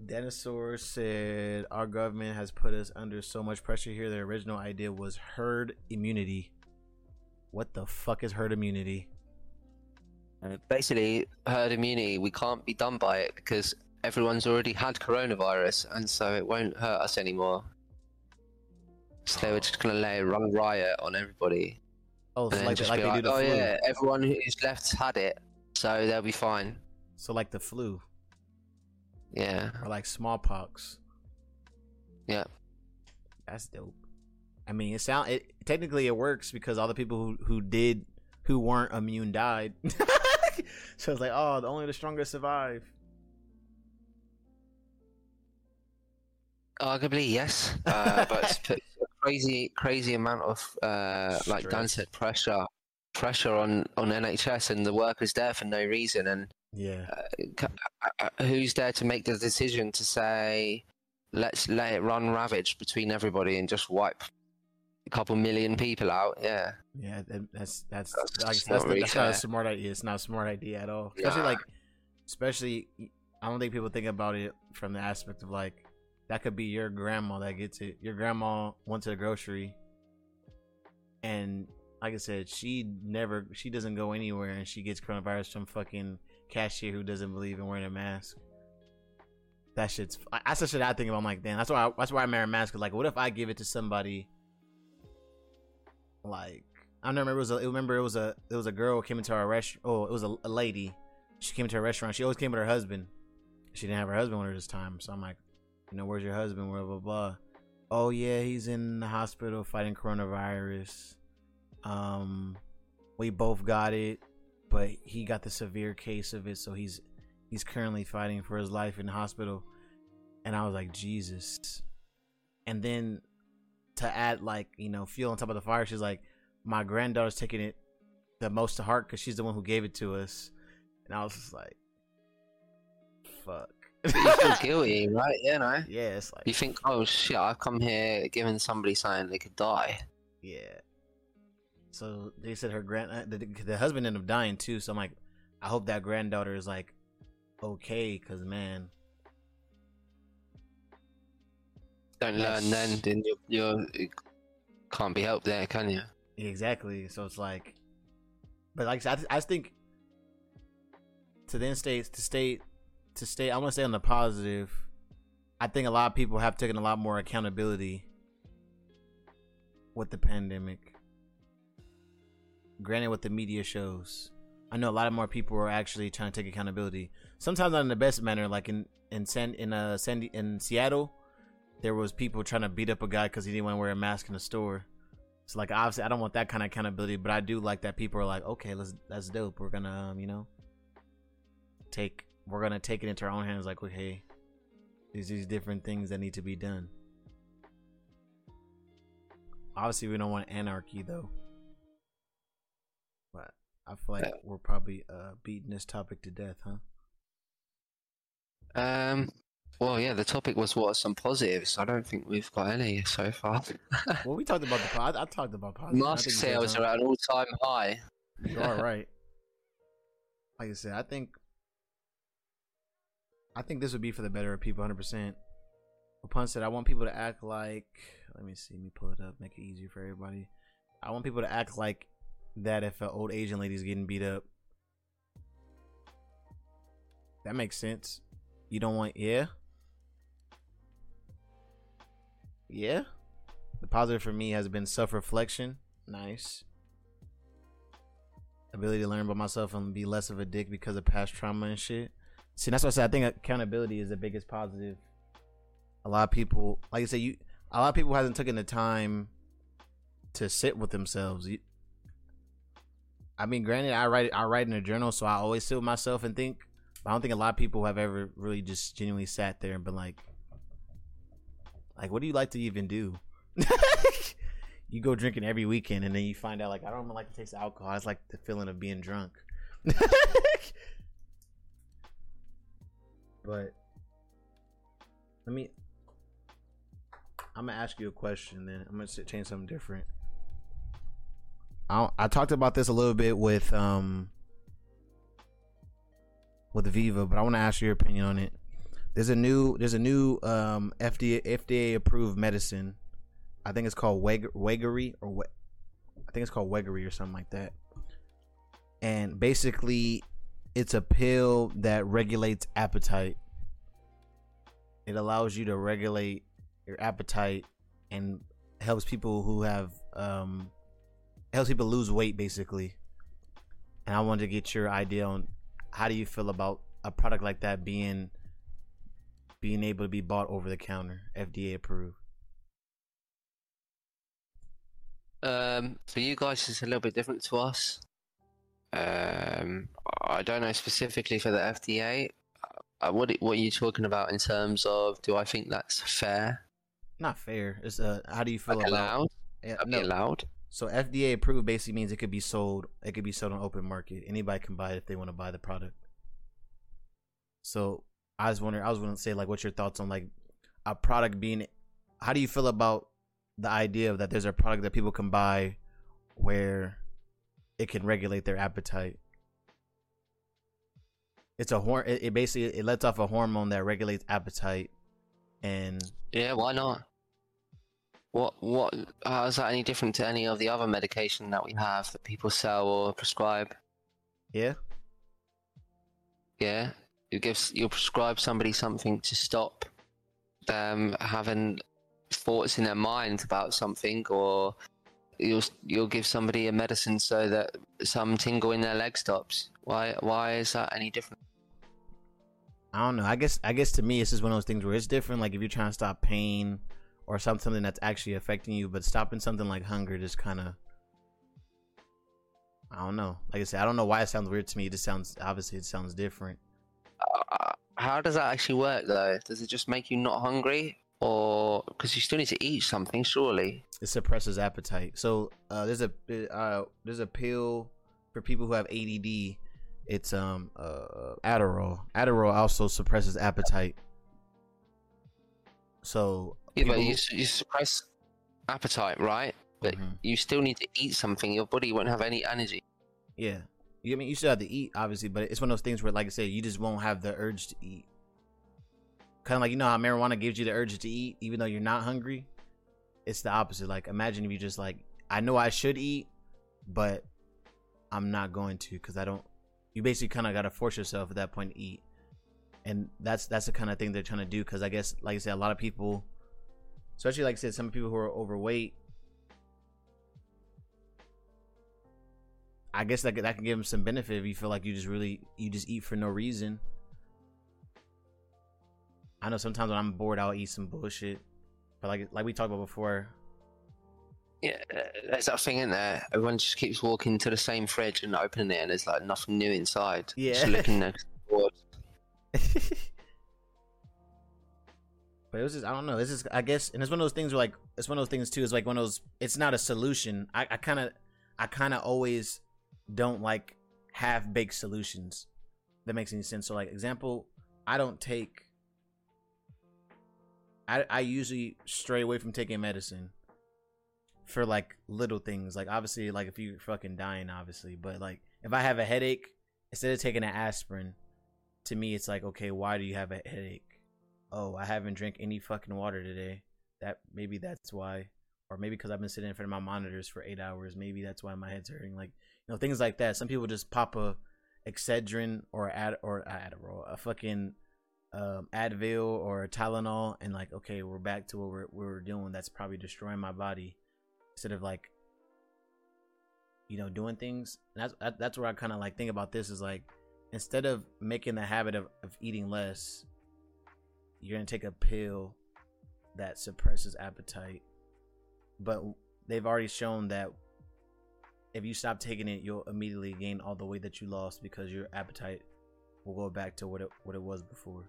Dinosaur said, Our government has put us under so much pressure here. The original idea was herd immunity. What the fuck is herd immunity? Uh, basically, herd immunity, we can't be done by it because everyone's already had coronavirus, and so it won't hurt us anymore. So they were just gonna lay a run riot on everybody. Oh, so like, like they like, do the oh flu. yeah, everyone who's left had it, so they'll be fine. So like the flu Yeah, or like smallpox. yeah. That's dope. I mean, it sound it technically it works because all the people who who did who weren't immune died. so it's like, oh, the only the strongest survive. Arguably, yes, uh, but it's put crazy, crazy amount of uh, like Dan said, pressure, pressure on on NHS and the workers there for no reason. And Yeah. uh, uh, who's there to make the decision to say, let's let it run ravage between everybody and just wipe a couple million people out? Yeah, Yeah, that- that's that's That's that's, really that's not a smart idea. It's not a smart idea at all. Especially Nah. like, especially I don't think people think about it from the aspect of like that could be your grandma that gets it. Your grandma went to the grocery, and like I said, she never she doesn't go anywhere, and she gets coronavirus from fucking cashier who doesn't believe in wearing a mask. That shit's that's the shit I think about. I'm like, damn, that's why I, that's why I wear a mask. 'cause, like, what if I give it to somebody? Like, I remember. It was a. I remember it was a. It was a girl came into our restaurant. Oh, it was a, a lady. She came to our restaurant. She always came with her husband. She didn't have her husband with her this time. So I'm like, you know, where's your husband? Blah blah blah. Oh yeah, he's in the hospital fighting coronavirus. Um, we both got it, but he got the severe case of it, so he's he's currently fighting for his life in the hospital. And I was like, Jesus. And then to add like you know fuel on top of the fire, she's like, my granddaughter's taking it the most to heart because she's the one who gave it to us. And I was just like, fuck. You feel guilty, right? Yeah, no. yeah, it's like You think, oh shit, I've come here giving somebody something they could die. Yeah. So they said her grand uh, the, the husband ended up dying too. So I'm like, I hope that granddaughter is like okay, cause man, Don't That's- learn then, then you're, you're can't be helped there, can you? exactly. So it's like, but like I, said, I, th- I think to then stay to stay to stay. I want to stay on the positive. I think a lot of people have taken a lot more accountability with the pandemic. Granted, what the media shows, I know a lot of more people are actually trying to take accountability. Sometimes not in the best manner, like in in San in uh Sandy in Seattle, there was people trying to beat up a guy because he didn't want to wear a mask in the store. So like obviously I don't want that kind of accountability, but I do like that people are like, okay, let's that's dope. We're gonna um, you know take we're gonna take it into our own hands. Like okay, these these different things that need to be done. Obviously, we don't want anarchy though. But I feel like we're probably uh beating this topic to death, huh? Um, Well, yeah, the topic was what are some positives. I don't think we've got any so far. well, we talked about the pod. I talked about positives. Mask sales are at an all-time high. You are right. Like I said, I think I think this would be for the better of people, hundred percent. Pun said, I want people to act like. Let me see. Let me pull it up. Make it easier for everybody. I want people to act like that if an old Asian lady's getting beat up. That makes sense. You don't want, yeah, yeah. The positive for me has been self reflection. Nice. Ability to learn about myself and be less of a dick because of past trauma and shit. See, that's what I said. I think accountability is the biggest positive. A lot of people, like I said, you a lot of people hasn't taken the time to sit with themselves. You, I mean, granted, I write I write in a journal, so I always sit with myself and think. But I don't think a lot of people have ever really just genuinely sat there and been like, like, what do you like to even do? you go drinking every weekend, and then you find out like I don't even like to taste alcohol. I just like the feeling of being drunk. but let me. I'm gonna ask you a question. Then I'm gonna change something different. I I talked about this a little bit with um with Viva, but I want to ask your opinion on it. There's a new there's a new um FDA FDA approved medicine. I think it's called Weg- Wegovy or what I think it's called Wegovy or something like that. And basically it's a pill that regulates appetite. It allows you to regulate your appetite and helps people who have um helps people lose weight basically. And I wanted to get your idea on how do you feel about a product like that being being able to be bought over the counter, FDA approved? Um, for you guys, it's a little bit different to us. Um, I don't know specifically for the FDA. Uh, what what are you talking about in terms of? Do I think that's fair? Not fair. It's uh, how do you feel like about allowed? Yeah, no. allowed. So FDA approved basically means it could be sold. It could be sold on open market. Anybody can buy it if they want to buy the product. So I was wondering. I was going to say like, what's your thoughts on like a product being? How do you feel about the idea of that there's a product that people can buy where it can regulate their appetite? It's a horn. It, it basically it lets off a hormone that regulates appetite, and yeah, why not? What what how is that any different to any of the other medication that we have that people sell or prescribe? Yeah. Yeah. You give you'll prescribe somebody something to stop them having thoughts in their mind about something or you'll you'll give somebody a medicine so that some tingle in their leg stops. Why why is that any different? I don't know. I guess I guess to me it's just one of those things where it's different. Like if you're trying to stop pain or something that's actually affecting you, but stopping something like hunger just kind of I don't know. Like I said, I don't know why it sounds weird to me. It just sounds obviously it sounds different. Uh, how does that actually work though? Does it just make you not hungry, or because you still need to eat something? Surely it suppresses appetite. So uh, there's a uh, there's a pill for people who have ADD. It's um uh, Adderall. Adderall also suppresses appetite. So yeah, but you, you suppress appetite, right? But mm-hmm. you still need to eat something. Your body won't have any energy. Yeah. You I mean you still have to eat, obviously, but it's one of those things where, like I said, you just won't have the urge to eat. Kind of like you know how marijuana gives you the urge to eat, even though you're not hungry. It's the opposite. Like imagine if you just like, I know I should eat, but I'm not going to because I don't. You basically kind of got to force yourself at that point to eat, and that's that's the kind of thing they're trying to do. Because I guess, like I said, a lot of people especially like I said, some people who are overweight. I guess that that can give them some benefit if you feel like you just really you just eat for no reason. I know sometimes when I'm bored, I'll eat some bullshit, but like like we talked about before. Yeah, there's that thing in there. Everyone just keeps walking to the same fridge and opening it, and there's like nothing new inside. Yeah, just looking next. But it was just I don't know. This is I guess, and it's one of those things where like it's one of those things too. It's like one of those. It's not a solution. I kind of I kind of always don't like half baked solutions. That makes any sense. So like example, I don't take I I usually stray away from taking medicine for like little things. Like obviously, like if you're fucking dying, obviously, but like if I have a headache, instead of taking an aspirin, to me it's like, okay, why do you have a headache? Oh, I haven't drank any fucking water today. That maybe that's why, or maybe because I've been sitting in front of my monitors for eight hours. Maybe that's why my head's hurting. Like know things like that. Some people just pop a Excedrin or ad or Adderall, a fucking um, Advil or Tylenol, and like, okay, we're back to what we're we're doing. That's probably destroying my body instead of like, you know, doing things. And that's that, that's where I kind of like think about this is like, instead of making the habit of, of eating less, you're gonna take a pill that suppresses appetite. But they've already shown that if you stop taking it, you'll immediately gain all the weight that you lost because your appetite will go back to what it what it was before.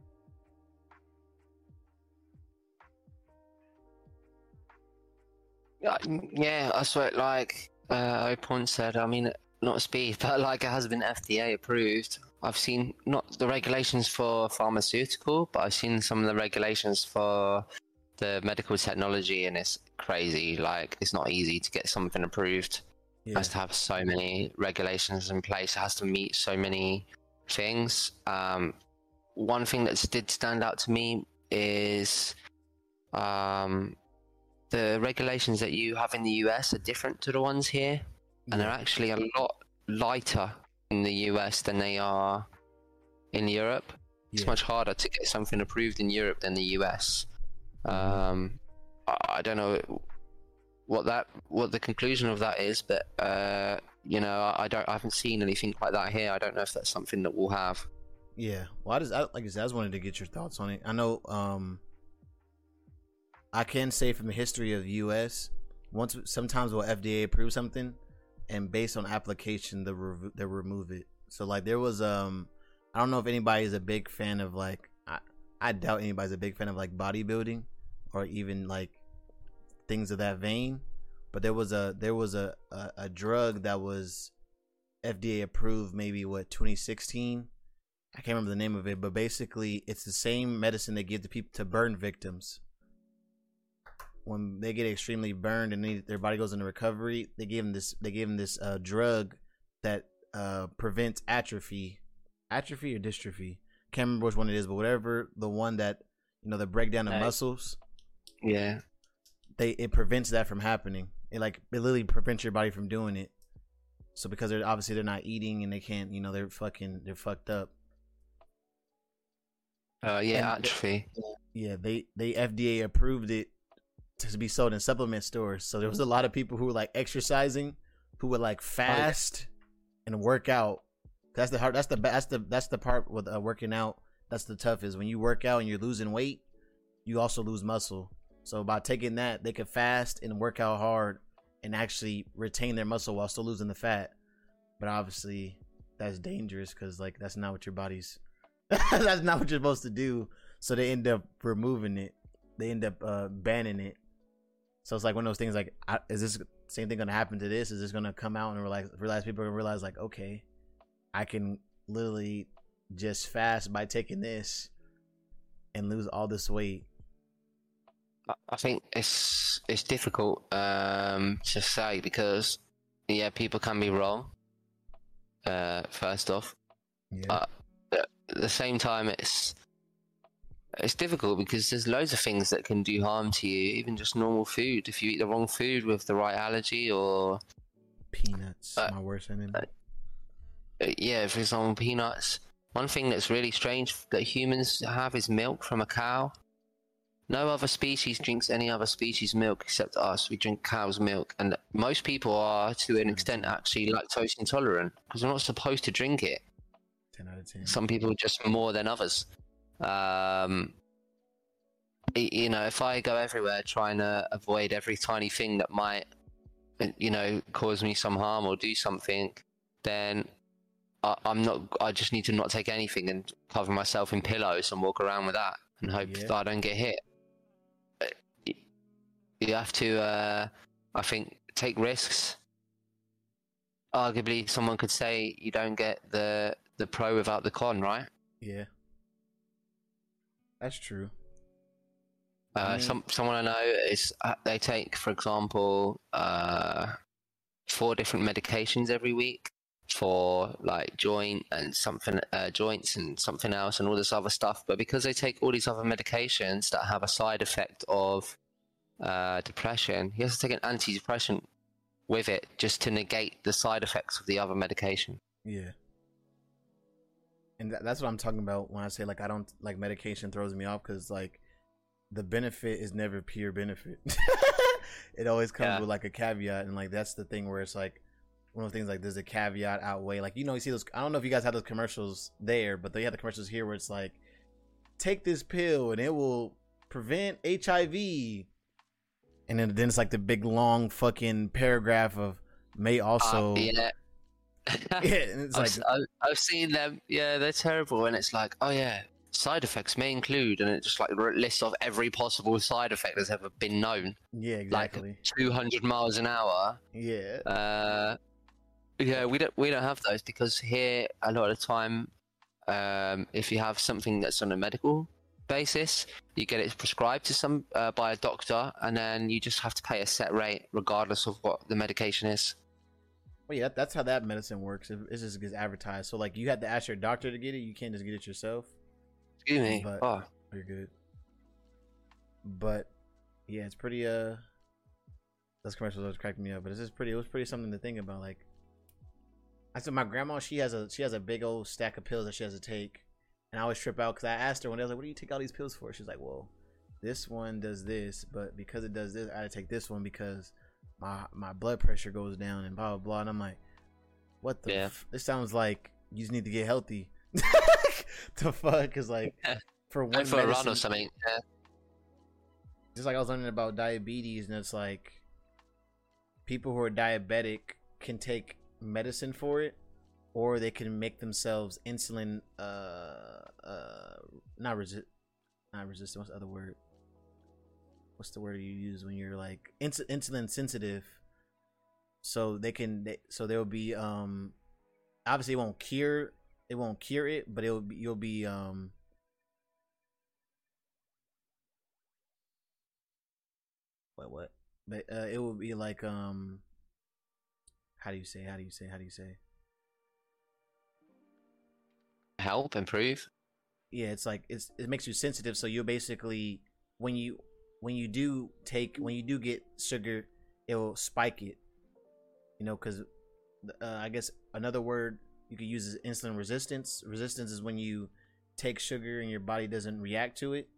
Yeah, yeah, I swear, like uh, Opon said, I mean, not speed, but like it has been FDA approved. I've seen not the regulations for pharmaceutical, but I've seen some of the regulations for the medical technology, and it's crazy. Like, it's not easy to get something approved. Yeah. Has to have so many regulations in place. It has to meet so many things. Um, one thing that did stand out to me is um, the regulations that you have in the US are different to the ones here, and they're actually a lot lighter in the US than they are in Europe. It's much harder to get something approved in Europe than the US. Mm-hmm. Um, I, don't know what that what the conclusion of that is, but uh, you know, I, I, don't I haven't seen anything like that here. I don't know if that's something that we'll have. Yeah, well, I just I, like I just wanted to get your thoughts on it. I know um, I can say from the history of the U.S. Once sometimes will FDA approve something, and based on application, they they remove it. So like there was um, I don't know if anybody is a big fan of like I I doubt anybody's a big fan of like bodybuilding or even like things of that vein. But there was a there was a, a, a drug that was FDA approved maybe what 2016. I can't remember the name of it, but basically it's the same medicine they give to people to burn victims when they get extremely burned and they, their body goes into recovery, they give them this they give them this uh, drug that uh, prevents atrophy, atrophy or dystrophy. Can't remember which one it is, but whatever the one that you know the breakdown of muscles. Yeah, they it prevents that from happening. It like it literally prevents your body from doing it. So because they're obviously they're not eating and they can't, you know, they're fucking they're fucked up. Uh, yeah, atrophy. yeah, they they FDA approved it to be sold in supplement stores. So there was a lot of people who were like exercising, who would like fast and work out. That's the hard. That's the that's the that's the part with uh, working out. That's the toughest. When you work out and you're losing weight, you also lose muscle. So by taking that, they could fast and work out hard and actually retain their muscle while still losing the fat. But obviously, that's dangerous because like that's not what your body's. that's not what you're supposed to do. So they end up removing it. They end up uh, banning it so it's like one of those things. Like, is this same thing gonna happen to this? Is this gonna come out and realize realize people gonna realize like, okay, I can literally just fast by taking this and lose all this weight. I think it's it's difficult um, to say because yeah, people can be wrong. Uh, first off, yeah. at the same time, it's it's difficult because there's loads of things that can do harm to you, even just normal food. If you eat the wrong food with the right allergy or peanuts, uh, my worst enemy. Yeah, for example, peanuts. One thing that's really strange that humans have is milk from a cow. No other species drinks any other species' milk except us. We drink cow's milk, and most people are, to an extent, actually lactose intolerant because we're not supposed to drink it. Ten out of ten. Some people just more than others. Um, you know, if I go everywhere trying to avoid every tiny thing that might, you know, cause me some harm or do something, then I, am not. I just need to not take anything and cover myself in pillows and walk around with that and hope yeah. that I don't get hit. You have to, uh, I think, take risks. Arguably, someone could say you don't get the the pro without the con, right? Yeah. That's true. Uh, I mean- some someone I know is uh, they take, for example, uh, four different medications every week for like joint and something uh, joints and something else and all this other stuff. But because they take all these other medications that have a side effect of uh, depression, he has to take an antidepressant with it just to negate the side effects of the other medication. Yeah. And tha- that's what I'm talking about when I say like I don't like medication throws me off because like the benefit is never pure benefit. it always comes Yeah. with like a caveat, and like that's the thing where it's like one of the things like does the caveat outweigh like you know you see those I don't know if you guys have those commercials there, but they have the commercials here where it's like take this pill and it will prevent HIV, and then then it's like the big long fucking paragraph of may also Uh, yeah. yeah, it's I've, like I've, seen them. Yeah, they're terrible. And it's like, oh yeah, side effects may include, and it just like lists off every possible side effect that's ever been known. yeah exactly. Like exactly 200 miles an hour. yeah Uh, yeah, we don't we don't have those because here a lot of the time, um, if you have something that's on a medical basis, you get it prescribed to some uh, by a doctor, and then you just have to pay a set rate regardless of what the medication is. Well, yeah, that's how that medicine works. It, it just gets advertised. So, like, you have to ask your doctor to get it. You can't just get it yourself. Excuse me. But- oh. You're good. But yeah, it's pretty. Uh, those commercials always cracked me up. But it's just pretty. It was pretty something to think about. Like, I said, my grandma, she has a she has a big old stack of pills that she has to take, and I always trip out because I asked her one day, I was like, "What do you take all these pills for?" She's like, "Well, this one does this, but because it does this, I had to take this one because my my blood pressure goes down and blah blah blah." And I'm like, "What the? Yeah. F- this sounds like you just need to get healthy." the fuck is like for one for a run or something. Yeah. just like I was learning about diabetes, and it's like people who are diabetic can take medicine for it, or they can make themselves insulin, uh, uh, not resist, not resistant. What's the other word? What's the word you use when you're like ins- insulin sensitive? So they can, they, so they'll be, um, obviously it won't cure, it won't cure it, but it'll be, you'll be, um. what what but uh it will be like um how do you say how do you say how do you say Help, improve. yeah it's like it's it makes you sensitive so you'll basically when you when you do take when you do get sugar it will spike it. You know because uh, i guess another word you could use is insulin resistance. Resistance is when you take sugar and your body doesn't react to it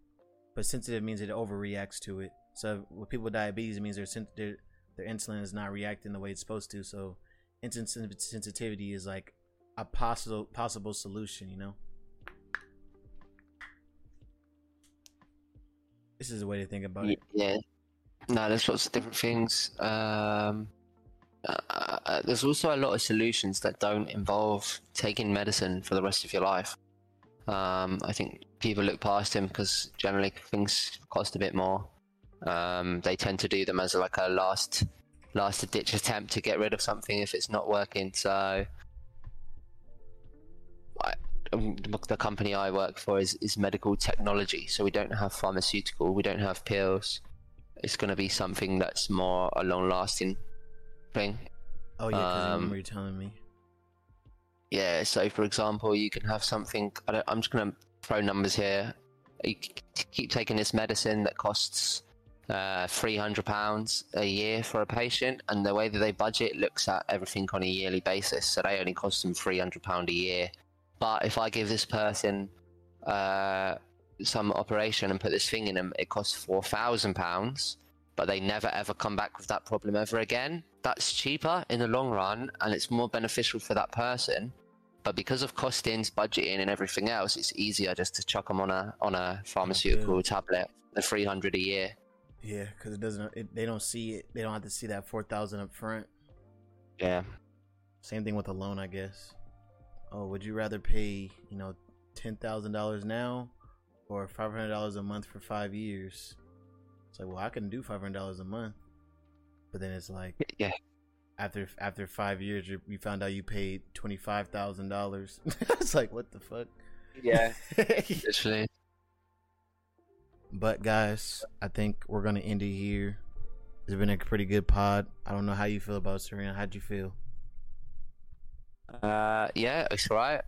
but sensitive means it overreacts to it. So with people with diabetes it means their their insulin is not reacting the way it's supposed to so insulin sensitivity is like a possible possible solution you know this is a way to think about it Yeah. No, there's lots of different things. Um, uh, uh, there's also a lot of solutions that don't involve taking medicine for the rest of your life. Um, I think people look past them because generally things cost a bit more. Um, they tend to do them as like a last last ditch attempt to get rid of something if it's not working. So, the the company I work for is, is medical technology. So we don't have pharmaceutical, we don't have pills. It's going to be something that's more a long lasting thing. oh yeah because I um, remember you telling me Yeah, so for example, you can have something. I don't, I'm just going to throw numbers here. You keep taking this medicine that costs uh, £300 a year for a patient, and the way that they budget looks at everything on a yearly basis. So they only cost them £300 a year. But if I give this person uh, some operation and put this thing in them, it costs £4,000 but they never ever come back with that problem ever again. That's cheaper in the long run and it's more beneficial for that person. But because of costings, budgeting, and everything else, it's easier just to chuck them on a on a pharmaceutical tablet, the three hundred a year. yeah because it doesn't it, they don't see it they don't have to see that 4000 up front Yeah, Same thing with a loan, I guess. Oh, would you rather pay, you know, ten thousand dollars now or five hundred dollars a month for five years? It's like, well, I can do five hundred dollars a month, but then it's like yeah, after after five years, you, you found out you paid twenty five thousand dollars. It's like, what the fuck? yeah. Literally. But guys, I think we're gonna end it here. It's been a pretty good pod. I don't know how you feel about Tsurion. How'd you feel? Uh, yeah, it's right.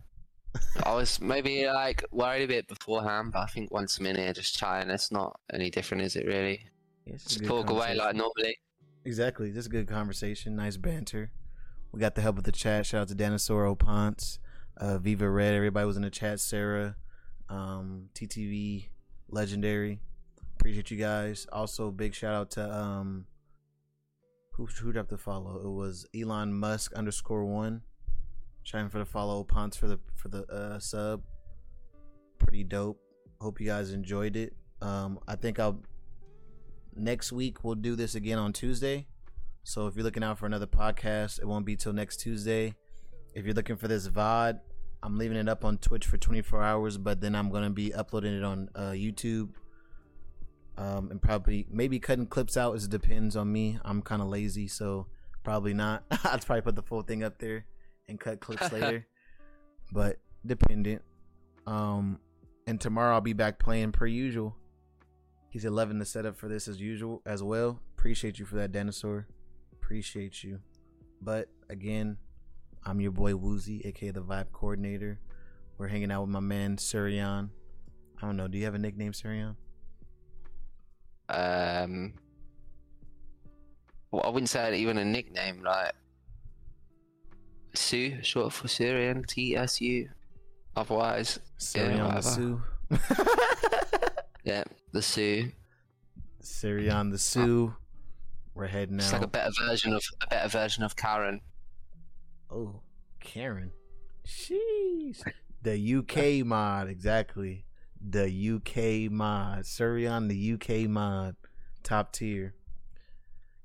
I was maybe like worried a bit beforehand, but I think once I'm in here just chatting, it's not any different, is it really? Yeah, Just talk away like normally. Exactly. Just a good conversation. Nice banter. We got the help of the chat. Shout out to Dinosaur Ponce, uh, Viva Red. Everybody was in the chat. Sarah, um, TTV, Legendary. Appreciate you guys. Also, big shout out to um, who who dropped the follow? It was Elon Musk underscore one. Shouting for the follow. Ponce for the for the uh, sub. Pretty dope. Hope you guys enjoyed it. Um, I think I'll next week we'll do this again on Tuesday. So if you're looking out for another podcast, it won't be till next Tuesday. If you're looking for this VOD, I'm leaving it up on Twitch for 24 hours, but then I'm gonna be uploading it on uh, YouTube. Um, and probably maybe cutting clips out. It depends on me. I'm kind of lazy, so probably not. I'll probably put the full thing up there and cut clips later. But dependent. Um, and tomorrow I'll be back playing per usual. He's 11 to set up for this as usual as well. Appreciate you for that, Dinosaur. Appreciate you. But again, I'm your boy Wuzi, aka the Vibe Coordinator. We're hanging out with my man Tsurion. I don't know. Do you have a nickname, Tsurion? Um, well, I wouldn't say that even a nickname like Sue, short for Tsurion, T S U. Otherwise, Tsurion the whatever. Sue. yeah, the Sue. Tsurion the Sue. We're heading It's out. It's like a better version of a better version of Karen. Oh, Karen. Sheesh. The UK mod, exactly. The UK mod. Tsurion, the UK mod. Top tier.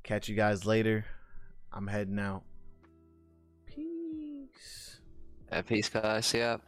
Catch you guys later. I'm heading out. Peace. Guys. Yeah.